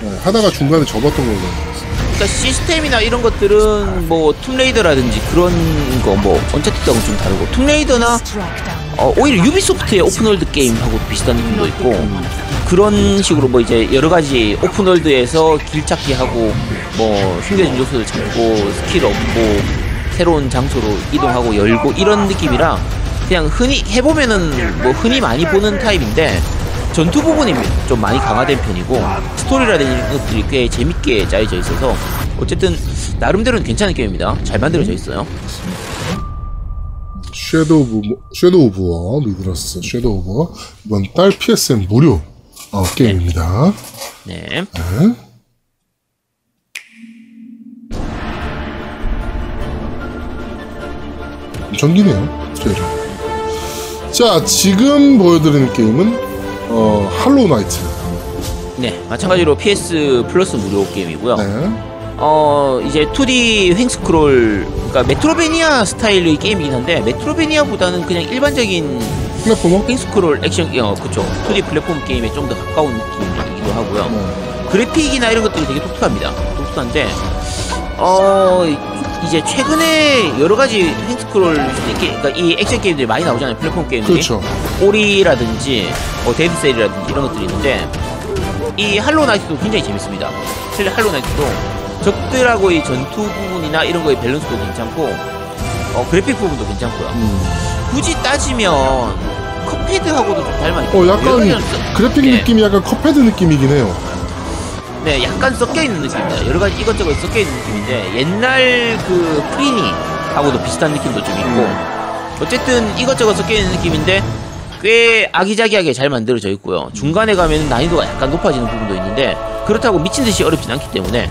네, 하다가 중간에 접었던 걸로 알고 있어요. 그러니까 시스템이나 이런 것들은 뭐 Tomb Raider라든지 그런 거 뭐 Uncharted하고 좀 다르고 Tomb Raider나 어, 오히려 Ubisoft의 open world 게임하고 비슷한 느낌도 있고 그런 식으로 뭐 이제 여러 가지 open world에서 길 찾기 하고 뭐 숨겨진 요소를 찾고 스킬 얻고 새로운 장소로 이동하고 열고 이런 느낌이라 그냥 흔히 해보면은 뭐 흔히 많이 보는 타입인데 전투 부분이 좀 많이 강화된 편이고 스토리라든지 것들이 꽤 재밌게 짜여져 있어서 어쨌든 나름대로는 괜찮은 게임입니다. 잘 만들어져 있어요. Shadow of Shadow of War Middle-earth Shadow of War 이번 달 PSN 무료 어, 게임입니다. 네. 네. 전기네요. 트레일러. 자, 지금 보여드리는 게임은 어, Hollow Knight. 네. 마찬가지로 PS Plus 무료 게임이고요. 네. 어 이제 2D 횡스크롤 그러니까 Metroidvania 스타일의 게임이긴 한데 Metroidvania보다는 그냥 일반적인 platformer? 횡스크롤 액션 어 그쵸 2D 플랫폼 게임에 좀 더 가까운 느낌이기도 하고요 네. 그래픽이나 이런 것들이 되게 독특합니다 독특한데 어 이제 최근에 여러 가지 횡스크롤 게- 그러니까 이 액션 게임들이 많이 나오잖아요 플랫폼 게임들이 그렇죠. Ori라든지 어, Dead Cells라든지 이런 것들이 있는데 이 Hollow Knight도 굉장히 재밌습니다. 실내 Hollow Knight도 적들하고의 전투 부분이나 이런 거의 밸런스도 괜찮고 어, 그래픽 부분도 괜찮고요. 음. 굳이 따지면 Cuphead하고도 좀 닮아 있고 어, 약간 그래픽 예. 느낌이 약간 Cuphead 느낌이긴 해요. 네, 약간 섞여 있는 느낌입니다. 여러 가지 이것저것 섞여 있는 느낌인데 옛날 그 프리니하고도 비슷한 느낌도 좀 있고 어쨌든 이것저것 섞여 있는 느낌인데 꽤 아기자기하게 잘 만들어져 있고요. 중간에 가면 난이도가 약간 높아지는 부분도 있는데 그렇다고 미친 듯이 어렵진 않기 때문에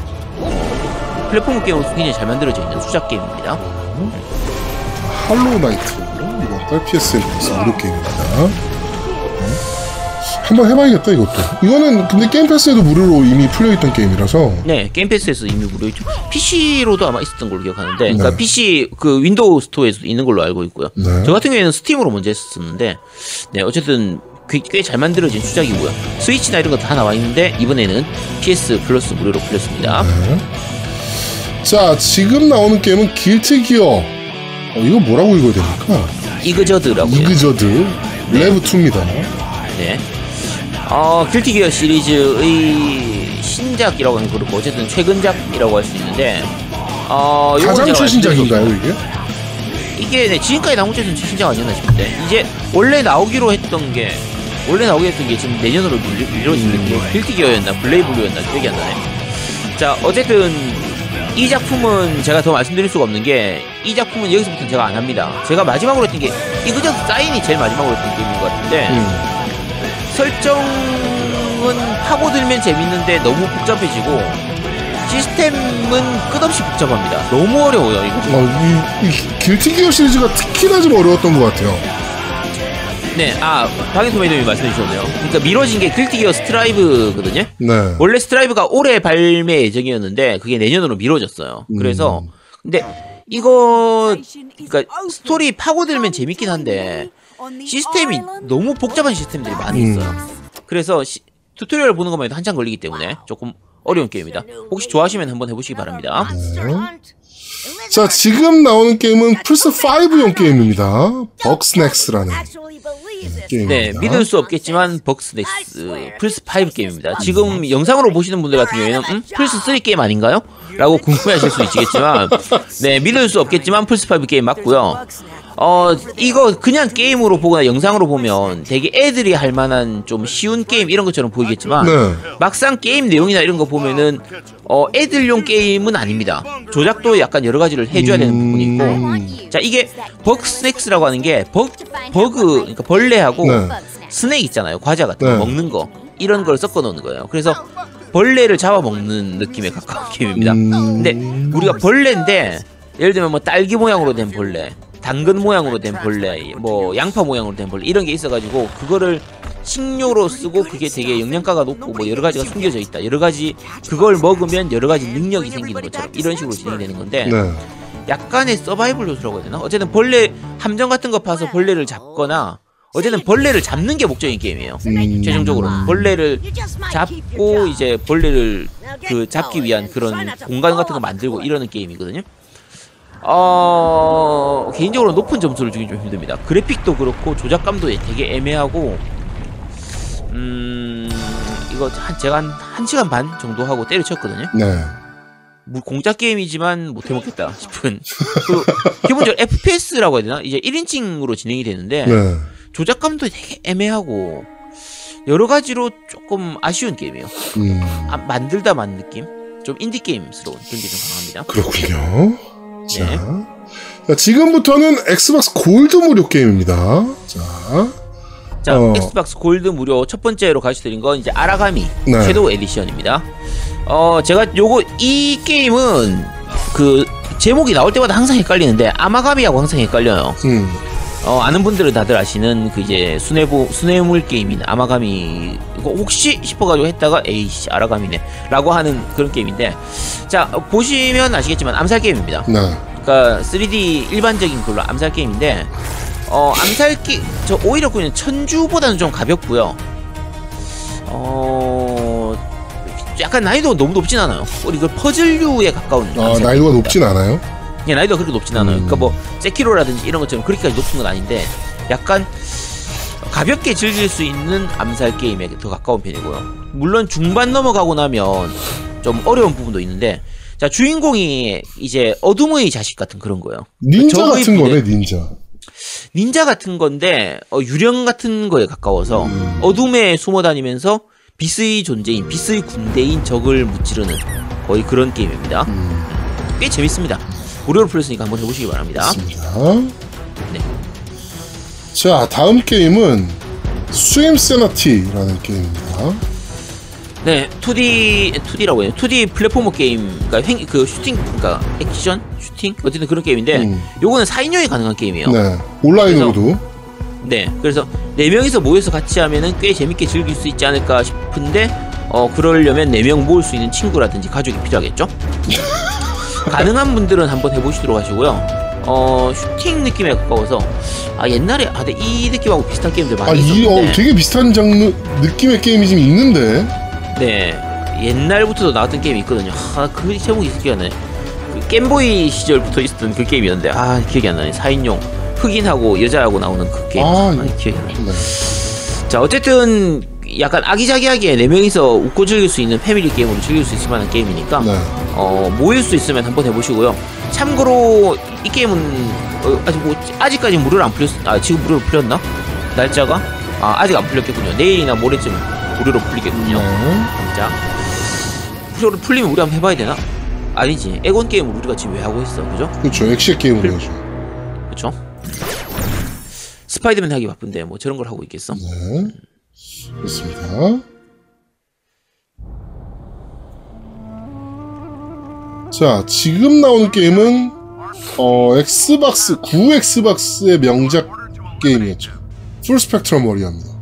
플랫폼 게임으로 굉장히 잘 만들어져 있는 수작 게임입니다. Hollow Knight. 이번 달 PSN 무료 게임입니다. 네. 한번 해봐야겠다, 이것도. 이거는 근데 Game Pass에도 무료로 이미 풀려 있던 게임이라서. 네, Game Pass에서 이미 무료있죠. PC로도 아마 있었던 걸로 기억하는데, 그러니까 네. PC 그 Windows Store에서 있는 걸로 알고 있고요. 네. 저 같은 경우에는 Steam으로 먼저 했었는데, 네, 어쨌든 꽤잘 만들어진 수작이고요. 스위치나 이런 거다 나와 있는데 이번에는 PS Plus 무료로 풀렸습니다. 네. 자, 지금 나오는 게임은 Guilty Gear. 어, 이거 뭐라고 읽어야 됩니까? Xrd라고요. Xrd Rev 2입니다. 네. 어, Guilty Gear 시리즈의 신작이라고 하면 그렇고 어쨌든 최근작이라고 할 수 있는데 어, 가장 최신작인가요, 이게? 이게 네, 지금까지 나온 것에서는 최신작 아니었나 싶은데 이제 원래 나오기로 했던 게 원래 나오기로 했던 게 지금 내년으로 미뤄, 미뤄지는 게 Guilty Gear였나 BlazBlue였나 기억이 안 나네 자 어쨌든 이 작품은 제가 더 말씀드릴 수가 없는 게 이 작품은 여기서부터는 제가 안 합니다 제가 마지막으로 했던 게 이그저 사인이 제일 마지막으로 했던 게임인 것 같은데 음. 설정은 파고들면 재밌는데 너무 복잡해지고 시스템은 끝없이 복잡합니다 너무 어려워요 이거 어, 이, 이 Guilty Gear 시리즈가 특히나 좀 어려웠던 것 같아요. 네, 아, 방해토마이님이 말씀해 주셨네요. 그러니까 미뤄진 게 Guilty Gear Strive거든요. 네. 원래 Strive가 올해 발매 예정이었는데 그게 내년으로 미뤄졌어요. 그래서 음. 근데 이거 그러니까 스토리 파고들면 재밌긴 한데 시스템이 너무 복잡한 시스템들이 많이 음. 있어요. 그래서 시- 튜토리얼 보는 것만 해도 한참 걸리기 때문에 조금 어려운 게임입니다. 혹시 좋아하시면 한번 해보시기 바랍니다. 자, 지금 나오는 게임은 플스5용 게임입니다. Bugsnax라는 게임입니다. 네, 믿을 수 없겠지만 Bugsnax 플스 5 게임입니다. 지금 영상으로 보시는 분들 같은 경우에는 음? 플스 3 게임 아닌가요? 라고 궁금해하실 수 있겠지만 네, 믿을 수 없겠지만 플스 5 게임 맞고요. 어 이거 그냥 게임으로 보거나 영상으로 보면 되게 애들이 할 만한 좀 쉬운 게임 이런 것처럼 보이겠지만 네. 막상 게임 내용이나 이런 거 보면은 어 애들용 게임은 아닙니다. 조작도 약간 여러 가지를 해줘야 되는 부분이 있고 자 이게 Bugsnax라고 하는 게 버, 버그 그러니까 벌레하고 네. 스낵 있잖아요 과자 같은 거 네. 먹는 거 이런 걸 섞어 놓는 거예요. 그래서 벌레를 잡아먹는 느낌에 가까운 게임입니다. 음. 근데 우리가 벌레인데 예를 들면 뭐 딸기 모양으로 된 벌레, 당근 모양으로 된 벌레, 뭐 양파 모양으로 된 벌레 이런 게 있어가지고 그거를 식료로 쓰고 그게 되게 영양가가 높고 뭐 여러 가지가 숨겨져 있다. 여러 가지 그걸 먹으면 여러 가지 능력이 생기는 것처럼 이런 식으로 진행되는 건데 네. 약간의 서바이벌 요소라고 해야 되나? 어쨌든 벌레 함정 같은 거 파서 벌레를 잡거나 어쨌든 벌레를 잡는 게 목적인 게임이에요. 음. 최종적으로 벌레를 잡고 이제 벌레를 그 잡기 위한 그런 공간 같은 거 만들고 이러는 게임이거든요. 어 개인적으로 높은 점수를 주긴 좀 힘듭니다. 그래픽도 그렇고 조작감도 되게 애매하고 음 이거 한 제가 한 1시간 반 정도 하고 때려쳤거든요. 네. 뭐 공짜 게임이지만 못 해먹겠다 싶은 그 기본적으로 FPS라고 해야 되나 이제 1인칭으로 진행이 되는데 네. 조작감도 되게 애매하고 여러 가지로 조금 아쉬운 게임이에요. 음. 아, 만들다 만 느낌? 좀 인디 게임스러운 그런 게 좀 강합니다. 그렇군요. 자. 네. 자, 지금부터는 엑스박스 골드 무료 게임입니다. 자. 자, 어. 엑스박스 골드 무료 첫 번째로 가르쳐드린 건 이제 아라가미 네. 섀도우 에디션입니다. 어, 제가 요거 이 게임은 그 제목이 나올 때마다 항상 헷갈리는데 아마가미하고 항상 헷갈려요. 음. 어, 아는 분들은 다들 아시는 그 이제 수뇌부 수뇌물 게임인 아마가미 이거 혹시 싶어가지고 했다가 에이씨 아라가미네 라고 하는 그런 게임인데 자 어, 보시면 아시겠지만 암살 게임입니다. 네. 그러니까 3D 일반적인 걸로 암살 게임인데 어 암살 게저 오히려 그냥 천주보다는 좀 가볍고요. 어 약간 난이도가 너무 높진 않아요. 우리 그 퍼즐류에 가까운 아, 게임입니다. 높진 않아요? 예, 나이도가 그렇게 높진 않아요. 음. 그러니까 뭐 세키로라든지 이런 것처럼 그렇게까지 높은 건 아닌데 약간 가볍게 즐길 수 있는 암살 게임에 더 가까운 편이고요. 물론 중반 넘어가고 나면 좀 어려운 부분도 있는데 자 주인공이 이제 어둠의 자식 같은 그런 거예요. 닌자 같은 거네, 닌자. 닌자 같은 건데 어, 유령 같은 거에 가까워서 음. 어둠에 숨어 다니면서 빛의 존재인 빛의 군대인 적을 무찌르는 거의 그런 게임입니다. 음, 꽤 재밌습니다. 무료로 풀렸으니까 한번 해보시기 바랍니다. 좋습니다. 네. 자, 다음 게임은 Swimsanity라는 게임입니다. 네, 2D 2D라고 해요. 2D platformer 게임, 그러니까 횡, 그 슈팅, 그러니까 액션, 슈팅, 어쨌든 그런 게임인데, 음. 요거는 4인용이 가능한 게임이에요. 네. 네. 온라인으로도. 그래서 네 명이서 모여서 같이 하면은 꽤 재밌게 즐길 수 있지 않을까 싶은데, 어 그러려면 네 명 모을 수 있는 친구라든지 가족이 필요하겠죠. 가능한 분들은 한번 해보시도록 하시고요. 어 슈팅 느낌에 가까워서. 아 옛날에 아 근데 이 느낌하고 비슷한 게임들 아, 많이 이, 있었는데. 어, 되게 비슷한 장르, 느낌의 게임이 지금 있는데. 네. 옛날부터도 나왔던 게임이 있거든요. 아그 제목이 기억이 안 나네. 그 게임보이 시절부터 있었던 그 게임이었는데. 아 기억이 안 나네. 4인용. 흑인하고 여자하고 나오는 그 게임. 아, 아, 기억이 안 나네. 네. 자 어쨌든 약간 아기자기하게 4명이서 웃고 즐길 수 있는 패밀리 게임으로 즐길 수 있을 만한 게임이니까 네. 어 모일 수 있으면 한번 해보시고요. 참고로 이 게임은 어, 아직 뭐 아직까지 무료로 안 풀렸 아 지금 무료로 풀렸나? 날짜가? 아 아직 안 풀렸겠군요. 내일이나 모레쯤 무료로 풀리겠군요. 네. 자 무료로 풀리면 우리 한번 해봐야 되나? 아니지. 엑원 게임을 우리가 지금 왜 하고 있어? 그죠? 그렇죠. 엑시엑 게임으로 해야죠. 그쵸? 스파이더맨 하기 바쁜데 뭐 저런 걸 하고 있겠어? 네. 그렇습니다. 자, 지금 나오는 게임은 어, 엑스박스 9 엑스박스의 명작 게임이었죠. 풀 스펙트럼 워리어입니다.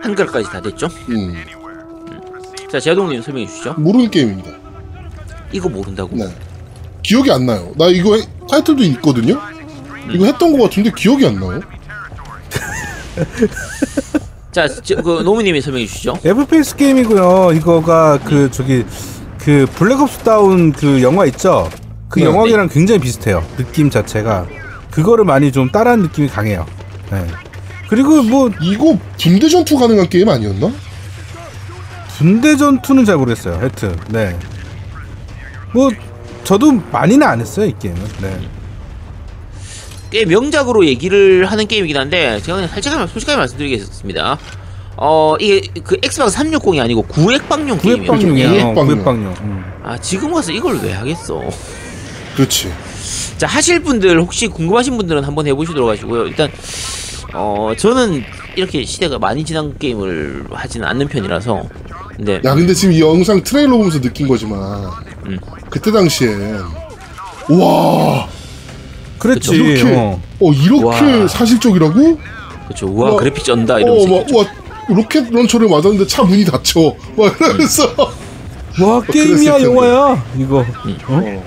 한글까지 다 됐죠 음, 자 제동님 설명해 주시죠 모르는 게임입니다. 이거 모른다고 네. 기억이 안 나요. 나 이거 해- 타이틀도 있거든요. 이거 했던 것 같은데 기억이 안 나요. 자, 저, 그 노무님이 설명해 주시죠. FPS 게임이고요. 이거가 그 저기 그 블랙호크 다운 그 영화 있죠. 그 네. 영화랑 굉장히 비슷해요. 느낌 자체가 그거를 많이 좀 따라한 느낌이 강해요. 네. 그리고 뭐 이거 분대 전투 가능한 게임 아니었나? 분대 전투는 잘 모르겠어요. 하여튼 네. 뭐 저도 많이는 안 했어요 이 게임은. 네. 꽤 명작으로 얘기를 하는 게임이긴 한데 제가 그냥 살짝 솔직하게 말씀드리겠습니다. 어 이게 그 엑스박스 360이 아니고 구엑박용 게임이에요. 구엑박용이야. 어, 구엑박용. 구엑박용. 음. 아 지금 와서 이걸 왜 하겠어? 그렇지. 자 하실 분들 혹시 궁금하신 분들은 한번 해보시도록 하시고요. 일단 어 저는 이렇게 시대가 많이 지난 게임을 하지는 않는 편이라서 근데 야 근데 지금 이 영상 트레일러 보면서 느낀 거지만 음. 그때 당시엔 와 그랬지. 이렇게 어. 어 이렇게 와. 사실적이라고? 그렇죠. 우와 와, 그래픽 쩐다 이러면서 어. 와 로켓 런처를 맞았는데 차 문이 닫혀. 막 이러면서 와 게임이야. 영화야 이거. 어? 어,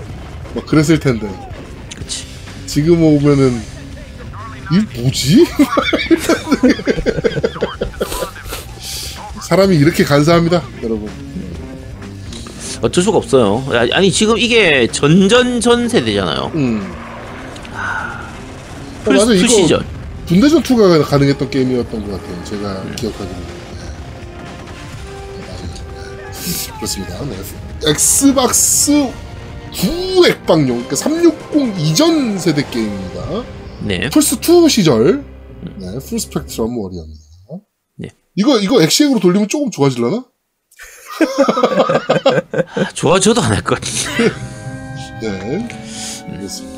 막 그랬을 텐데 그치. 지금 오면은 이 뭐지? 사람이 이렇게 간사합니다, 여러분. 어쩔 수가 없어요. 아, 아니 지금 이게 전전전 세대잖아요. 음. 플스 맞아, 2 이거- 시절. 분대전 2가 가능했던 게임이었던 것 같아요. 제가 기억하기로. 네, 맞아요. 그렇습니다. 네. 엑스박스 구 엑박용, 그러니까 360 이전 세대 게임입니다. 네. 플스 2 시절, 네, 풀 스펙트럼 워리어입니다. 네. 이거 이거 엑시엑으로 돌리면 조금 좋아질라나? 좋아져도 안 할 것 같은데. 네, 알겠습니다.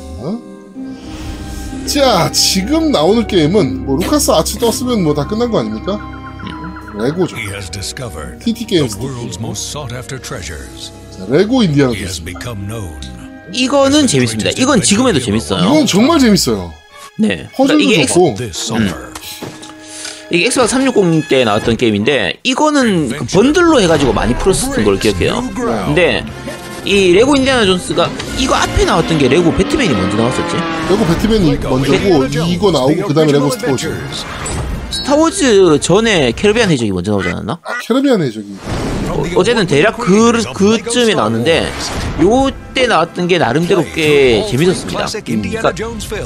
자, 지금 나오는 게임은 뭐 루카스 아츠 떴으면 뭐 다 끝난 거 아닙니까? 레고죠. Has discovered TT 게임스. 자, 레고 인디아나 존스. 이거는 재밌습니다. 이건 지금에도 재밌어요. 이건 정말 재밌어요. 네. 그러니까 이게 엑스, 좋고. Summer, 이게 엑스박스 360 때 나왔던 게임인데 이거는 그 번들로 해가지고 많이 풀었었던 걸 기억해요. 근데 이 레고 인디아나 존스가 이거 앞에 나왔던 게 레고 배트맨이 먼저 나왔었지. 레고 배트맨이 먼저고 이거 나오고 그 다음에 레고 스타워즈. 스타워즈 전에 캐리비안 해적이 먼저 나오지 않았나? 아, 캐리비안에 저기 어, 어쨌든 대략 그, 그쯤에 나왔는데 요때 나왔던 게 나름대로 꽤 재밌었습니다. 그러니까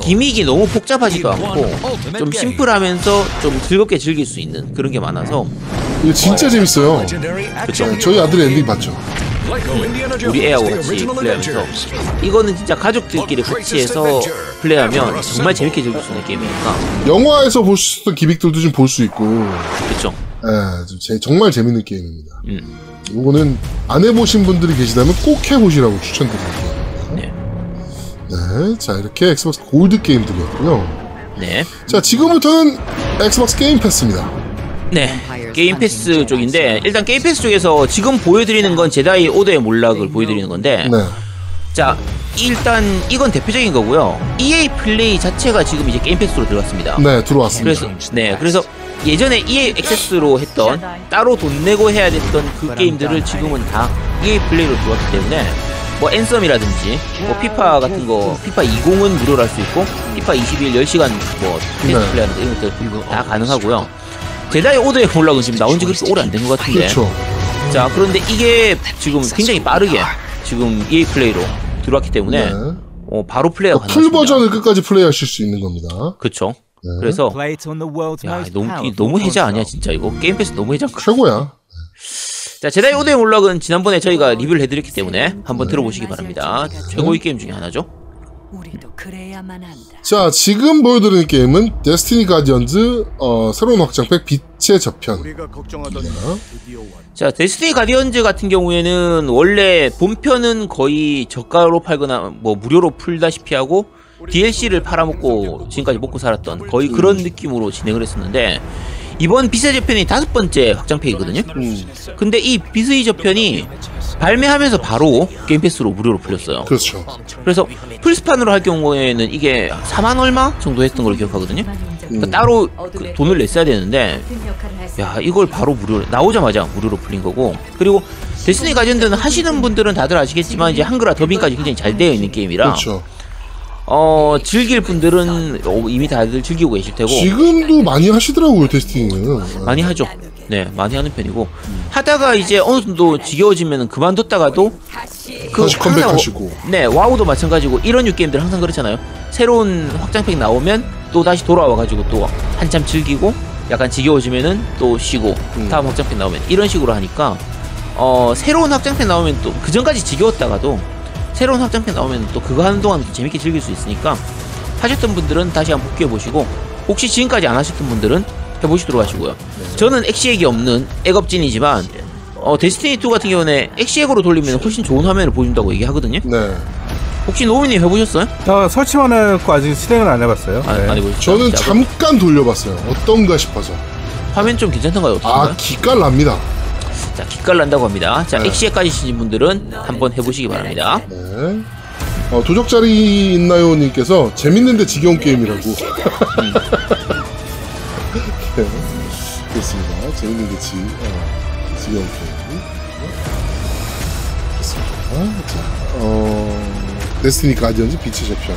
gimmick이 너무 복잡하지도 않고 좀 심플하면서 좀 즐겁게 즐길 수 있는 그런 게 많아서 이거 진짜 재밌어요. 그쵸. 저희 아들이 엔딩 봤죠. 우리 애하고 같이 플레이하면서 이거는 진짜 가족들끼리 같이 해서 플레이하면 정말 재밌게 즐길 수 있는 게임이니까 영화에서 볼 수 있었던 gimmick들도 좀 볼 수 있고, 그쵸 예, 정말 재밌는 게임입니다. 음. 이거는 안 해보신 분들이 계시다면 꼭 해보시라고 추천드릴게요. 네. 네, 자 이렇게 엑스박스 골드 게임들이었고요. 네. 자 지금부터는 엑스박스 게임 패스입니다. 네. 게임 패스 쪽인데 일단 게임 패스 쪽에서 지금 보여드리는 건 제다이 오더의 몰락을 보여드리는 건데 네, 자 일단 이건 대표적인 거고요. EA 플레이 자체가 지금 이제 게임 패스로 들어갔습니다. 네 들어왔습니다. 그래서 네 그래서 예전에 EA 액세스로 했던 따로 돈 내고 해야 됐던 그 게임들을 지금은 다 EA 플레이로 들어왔기 때문에 뭐 앤썸이라든지 뭐 피파 같은 거 피파 20은 무료로 할 수 있고 피파 21 10시간 뭐 테스트 네. 플레이하는 이런 것들 다 가능하고요. 제다이 오더의 몰락은 지금 나온 지 그렇게 오래 안 된 것 같은데 그렇죠. 자 그런데 이게 지금 굉장히 빠르게 지금 EA 플레이로 들어왔기 때문에 네. 어, 바로 플레이가 풀 가능합니다. 버전을 끝까지 플레이하실 수 있는 겁니다. 그렇죠. 네. 그래서 야 너무 이 너무 해자 아니야 진짜 이거 게임 패스 너무 해자. 최고야. 자 제다이 오더의 몰락은 지난번에 저희가 리뷰를 해드렸기 때문에 한번 들어보시기 바랍니다. 최고의 게임 중에 하나죠. 우리도 그래야만 한다. 자 지금 보여드리는 게임은 데스티니 가디언즈 어, 새로운 확장팩 빛의 저편. 자 데스티니 가디언즈 같은 경우에는 원래 본편은 거의 저가로 팔거나 뭐 무료로 풀다시피 하고 DLC를 팔아먹고 지금까지 먹고 살았던 거의 그런 느낌으로 진행을 했었는데 이번 빛의 저편이 다섯 번째 확장팩이거든요. 음, 근데 이 빛의 저편이 발매하면서 바로 게임 패스로 무료로 풀렸어요. 그렇죠. 그래서 플스판으로 할 경우에는 이게 4만 얼마 정도 했던 걸로 기억하거든요. 그러니까 따로 그 돈을 냈어야 되는데 야 이걸 바로 무료로 나오자마자 무료로 풀린 거고 그리고 데스니 가전드는 하시는 분들은 다들 아시겠지만 이제 한글화 더빙까지 굉장히 잘 되어 있는 게임이라 그렇죠. 어 즐길 분들은 어, 이미 다들 즐기고 계실 테고 지금도 많이 하시더라고요 테스팅은. 많이 하죠. 네, 많이 하는 편이고 하다가 이제 어느 정도 지겨워지면 그만뒀다가도 그 다시 컴백하시고. 와- 네, 와우도 마찬가지고 이런 유 게임들 항상 그렇잖아요. 새로운 확장팩 나오면 또 다시 돌아와가지고 또 한참 즐기고 약간 지겨워지면은 또 쉬고 음. 다음 확장팩 나오면 이런 식으로 하니까 어 새로운 확장팩 나오면 또 그 전까지 지겨웠다가도 새로운 확장팩 나오면 또 그거 하는 동안 또 재밌게 즐길 수 있으니까 하셨던 분들은 다시 한번 복귀해 보시고 혹시 지금까지 안 하셨던 분들은 해보시도록 하시고요. 저는 엑시액이 없는 액업진이지만 어, 데스티니 2 같은 경우는 엑시액으로 돌리면 훨씬 좋은 화면을 보여준다고 얘기하거든요. 네. 혹시 노미님 해보셨어요? 어, 설치만 했고 아직 실행을 안 해봤어요. 아, 네. 안 해보셨죠? 저는 자, 잠깐 돌려봤어요. 어떤가 싶어서. 화면 좀 괜찮던가요? 어떤가요? 아, 기깔 납니다. 자, 기깔 난다고 합니다. 자, 네. 엑시액까지 치신 분들은 한번 해보시기 바랍니다. 네. 어, 도적자리 있나요?님께서 재밌는데 지겨운 게임이라고. 네. 그렇습니다. 재밌는데 지, 어, 지겨운 게임. 그렇습니다. 자, 어, 데스티니 가디언즈 비치 cep션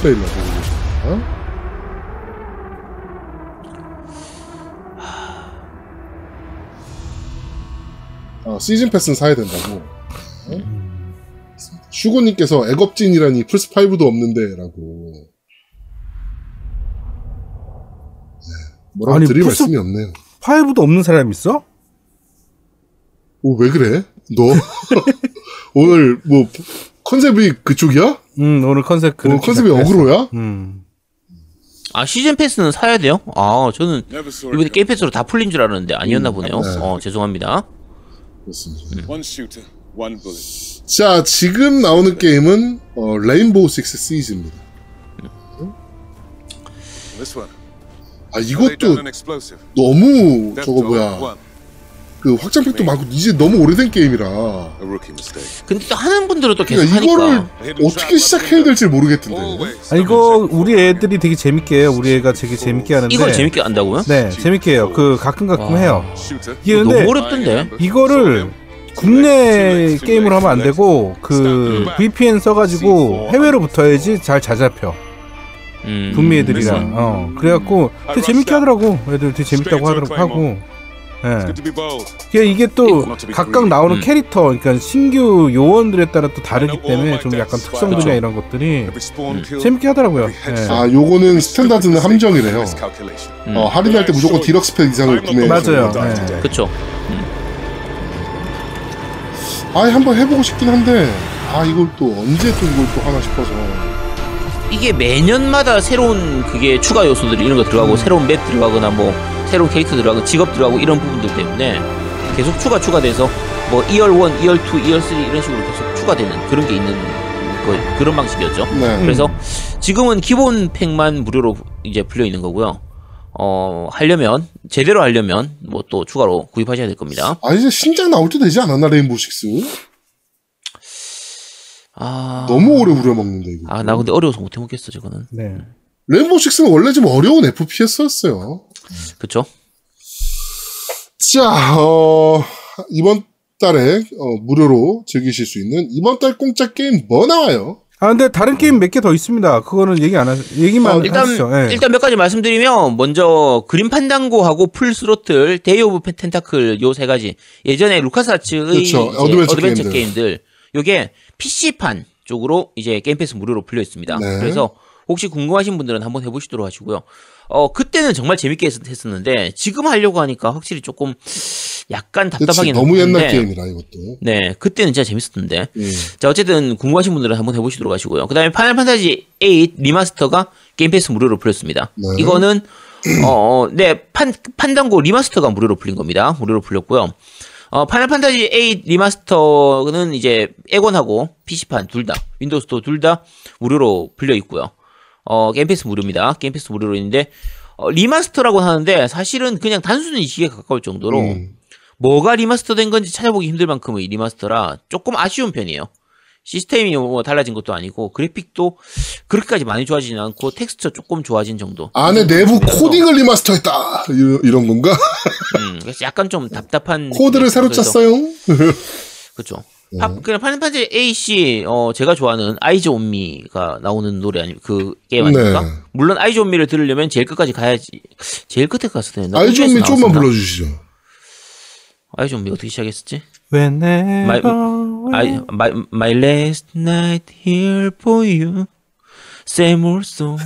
트레일러 보고 계십니다. 어, 시즌 패스는 사야 된다고. 네. 슈고님께서 애겁진이라니 플스5도 없는데라고. 뭐라고 아니, 드릴 플스- 말씀이 없네요. five도 없는 사람 있어? 오, 왜 그래? 너 오늘 뭐 컨셉이 그쪽이야? 음, 오늘 컨셉 그 오늘 컨셉이 어그로야? 음. 아, 시즌 패스는 사야 돼요? 아, 저는 이번에 게임 패스로 다 풀린 줄 알았는데 아니었나 보네요. 네. 어, 죄송합니다. 그렇습니다. One shooter, one bullet. 자, 지금 나오는 게임은 어, 레인보우 식스 시즈입니다. This one. 아, 이것도. 너무 저거 뭐야. 그 확장팩도 많고 이제 너무 오래된 게임이라. 근데 또 하는 분들은 또 계속 그러니까 이거를 하니까. 어떻게 시작해야 될지 모르겠던데. 아, 이거 우리 애들이 되게 재밌게 해요. 우리 애가 되게 재밌게 하는데. 이걸 재밌게 한다고요? 네, 재밌게 해요. 그 가끔 가끔 와. 해요. 이게 근데 너무 어렵던데. 이거를 국내 게임으로 하면 안 되고 그 VPN 써가지고 해외로 붙어야지 잘 잘 잡혀. 음. 북미 애들이랑. 어. 그래갖고 되게 재밌게 하더라고. 애들 되게 재밌다고 하더라고 하고. 예. 이게, 이게 또 각각 나오는 음. 캐릭터, 그러니까 신규 요원들에 따라 또 다르기 때문에 좀 약간 특성들이나 이런 것들이 kill. 재밌게 하더라고요. 예. 아, 요거는 standard는 함정이래요. 음. 어, 할인할 때 무조건 디럭스 팩 이상을 구매해. 맞아요. 네. 그쵸. 아, 한번 해보고 싶긴 한데, 아, 이걸 또 언제 또 이걸 또 하나 싶어서. 이게 매년마다 새로운 그게 추가 요소들이 이런 거 들어가고 새로운 맵 들어가거나 뭐 새로운 캐릭터 들어가고 직업 들어가고 이런 부분들 때문에 계속 추가 추가돼서 뭐 2열 1, 2열 2, 2열 3 이런 식으로 계속 추가되는 그런 게 있는 거 그런 방식이었죠. 네. 그래서 지금은 기본 팩만 무료로 이제 풀려 있는 거고요. 어 하려면 제대로 하려면 뭐 또 추가로 구입하셔야 될 겁니다. 아, 이제 신작 나올 때 되지 않았나, 레인보우 식스? 아 너무 오래 우려먹는데, 이거. 아 나 근데 어려워서 못 해먹겠어 저거는. 네. 레인보우 식스는 원래 좀 어려운 FPS였어요. 그쵸? 자, 어, 이번 달에 어, 무료로 즐기실 수 있는 이번 달 공짜 게임 뭐 나와요? 아 근데 다른 게임 몇 개 더 있습니다. 그거는 얘기 안 하, 얘기만 어, 일단 하시죠. 예. 일단 몇 가지 말씀드리면 먼저 그림 판당고하고 풀 스로틀, 데이 오브 텐타클 요 세 가지 예전에 루카스아츠의 그렇죠. 어드벤처 어드벤처, 게임들. 게임들. 요게 PC판 쪽으로 이제 게임 패스 무료로 풀려 있습니다. 네. 그래서 혹시 궁금하신 분들은 한번 해보시도록 하시고요. 어 그때는 정말 재밌게 했, 했었는데 지금 하려고 하니까 확실히 조금 약간 답답하긴 너무 옛날 한데 게임이라 이것도. 네 그때는 진짜 재밌었던데 예. 자, 어쨌든 궁금하신 분들은 한번 해보시도록 하시고요. 그 다음에 파이널 판타지 8 리마스터가 게임 패스 무료로 풀렸습니다. 네. 이거는, 어, 어, 네, 판, 판당고 리마스터가 무료로 풀린 겁니다. 무료로 풀렸고요. 어, 파이널 판타지 8 리마스터는 이제 엑원하고 PC판 둘 다, 윈도우 스토어 둘 다 무료로 풀려 있고요. 어, 게임 패스 무료입니다. 게임 패스 무료로 있는데, 어, remaster라고 하는데 사실은 그냥 단순히 이식에 가까울 정도로 음. 뭐가 remaster 된 건지 찾아보기 힘들 만큼의 remaster라 조금 아쉬운 편이에요. 시스템이 뭐 달라진 것도 아니고 그래픽도 그렇게까지 많이 좋아지진 않고 텍스처 조금 좋아진 정도. 안에 내부 코딩을 remaster했다 이런, 이런 건가? 음, 그래서 약간 좀 답답한 코드를 새로 짰어요. 그렇죠. 네. 파, 그냥 파이널 판타지 A 씨, 어, 제가 좋아하는 Eyes On Me가 나오는 노래 아니, 그 게임 아닙니까? 네. 물론 Eyes On Me를 들으려면 제일 끝까지 가야지. 제일 끝에 갔을 때는 Eyes On Me 좀만 불러주시죠. Eyes On Me 어떻게 시작했었지? Whenever My, I, my, my last night here for you. Same old song.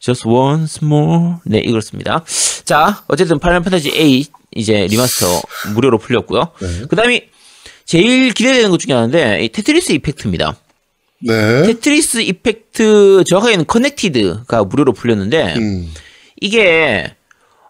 Just once more. 네, 이렇습니다. 자, 어쨌든 파이널 판타지 8 이제 리마스터 무료로 풀렸고요. 네. 그 다음에 제일 기대되는 것 중에 하나인데, 이 테트리스 이펙트입니다. 네. 테트리스 이펙트 정확하게는 커넥티드가 무료로 풀렸는데 음. 이게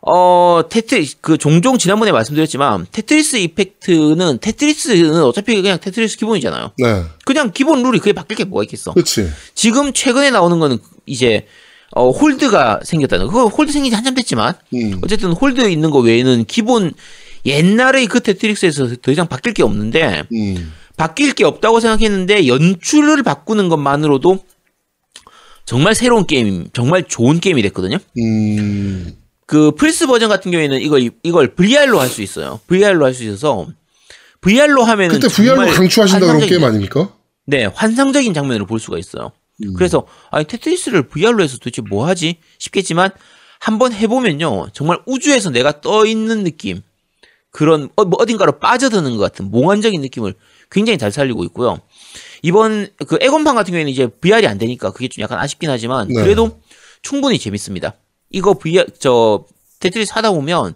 어 테트 그 종종 지난번에 말씀드렸지만 테트리스 이펙트는 테트리스는 어차피 그냥 테트리스 기본이잖아요. 네. 그냥 기본 룰이 그게 바뀔 게 뭐가 있겠어. 그렇지. 지금 최근에 나오는 거는 이제 어 hold가 생겼다는 거. 그거 hold 생긴 지 한참 됐지만 음. 어쨌든 hold 있는 거 외에는 기본 옛날의 그 테트리스에서 더 이상 바뀔 게 없는데 음. 바뀔 게 없다고 생각했는데 연출을 바꾸는 것만으로도 정말 새로운 게임, 정말 좋은 게임이 됐거든요. 음. 그 플스 버전 같은 경우에는 이걸 이걸 VR로 할 수 있어요. VR로 할 수 있어서 VR로 하면은 그때 VR로 강추하신다 그런 환상적인- 게임 아닙니까? 네, 환상적인 장면을 볼 수가 있어요. 음. 그래서 아니 테트리스를 VR로 해서 도대체 뭐 하지 싶겠지만 한번 해보면요 정말 우주에서 내가 떠 있는 느낌 그런 어, 뭐 어딘가로 빠져드는 것 같은 몽환적인 느낌을 굉장히 잘 살리고 있고요. 이번 그 에곤판 같은 경우에는 이제 VR이 안 되니까 그게 좀 약간 아쉽긴 하지만 네. 그래도 충분히 재밌습니다. 이거 VR 저 테트리스 하다 보면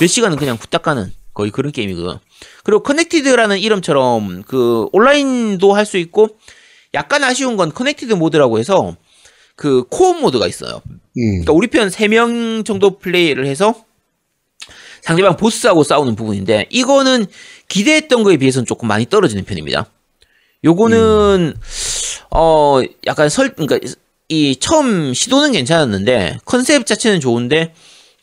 몇 시간은 그냥 후딱 가는 거의 그런 게임이고요. 그리고 커넥티드라는 이름처럼 그 온라인도 할 수 있고 약간 아쉬운 건 커넥티드 모드라고 해서 그 코어 모드가 있어요. 음. 그러니까 우리 편 3명 정도 플레이를 해서 상대방 보스하고 싸우는 부분인데 이거는 기대했던 거에 비해서는 조금 많이 떨어지는 편입니다. 요거는 어 약간 설 그러니까 이 처음 시도는 괜찮았는데 컨셉 자체는 좋은데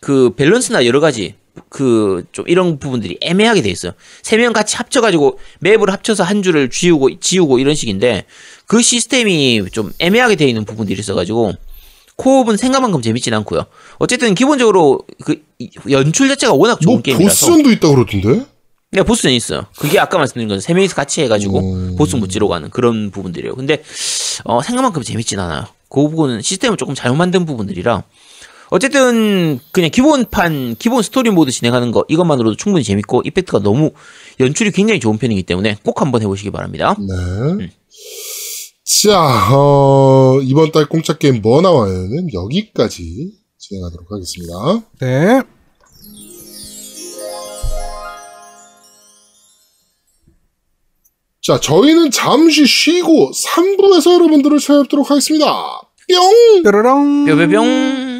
그 밸런스나 여러 가지 그 좀 이런 부분들이 애매하게 돼 있어요. 세 명 같이 합쳐가지고 맵을 합쳐서 한 줄을 지우고 지우고 이런 식인데 그 시스템이 좀 애매하게 돼 있는 부분들이 있어가지고 코업은 생각만큼 재밌진 않고요. 어쨌든 기본적으로 그 연출 자체가 워낙 좋은 뭐 게임이라서. 보스전도 있다 그러던데? 네, 보스전 있어요. 그게 아까 말씀드린 건 세 명이서 같이 해가지고 음. 보스 무찌러 가는 그런 부분들이에요. 근데 어, 생각만큼 재밌진 않아요. 그 부분은 시스템을 조금 잘못 만든 부분들이라 어쨌든 그냥 기본판 기본 스토리 모드 진행하는 거 이것만으로도 충분히 재밌고 이펙트가 너무 연출이 굉장히 좋은 편이기 때문에 꼭 한번 해보시기 바랍니다. 네. 자, 어, 이번 달 공짜 게임 뭐 나와요는 여기까지 진행하도록 하겠습니다. 네. 자, 저희는 잠시 쉬고 3부에서 여러분들을 찾아뵙도록 하겠습니다. ¡Pion! ¡Pion!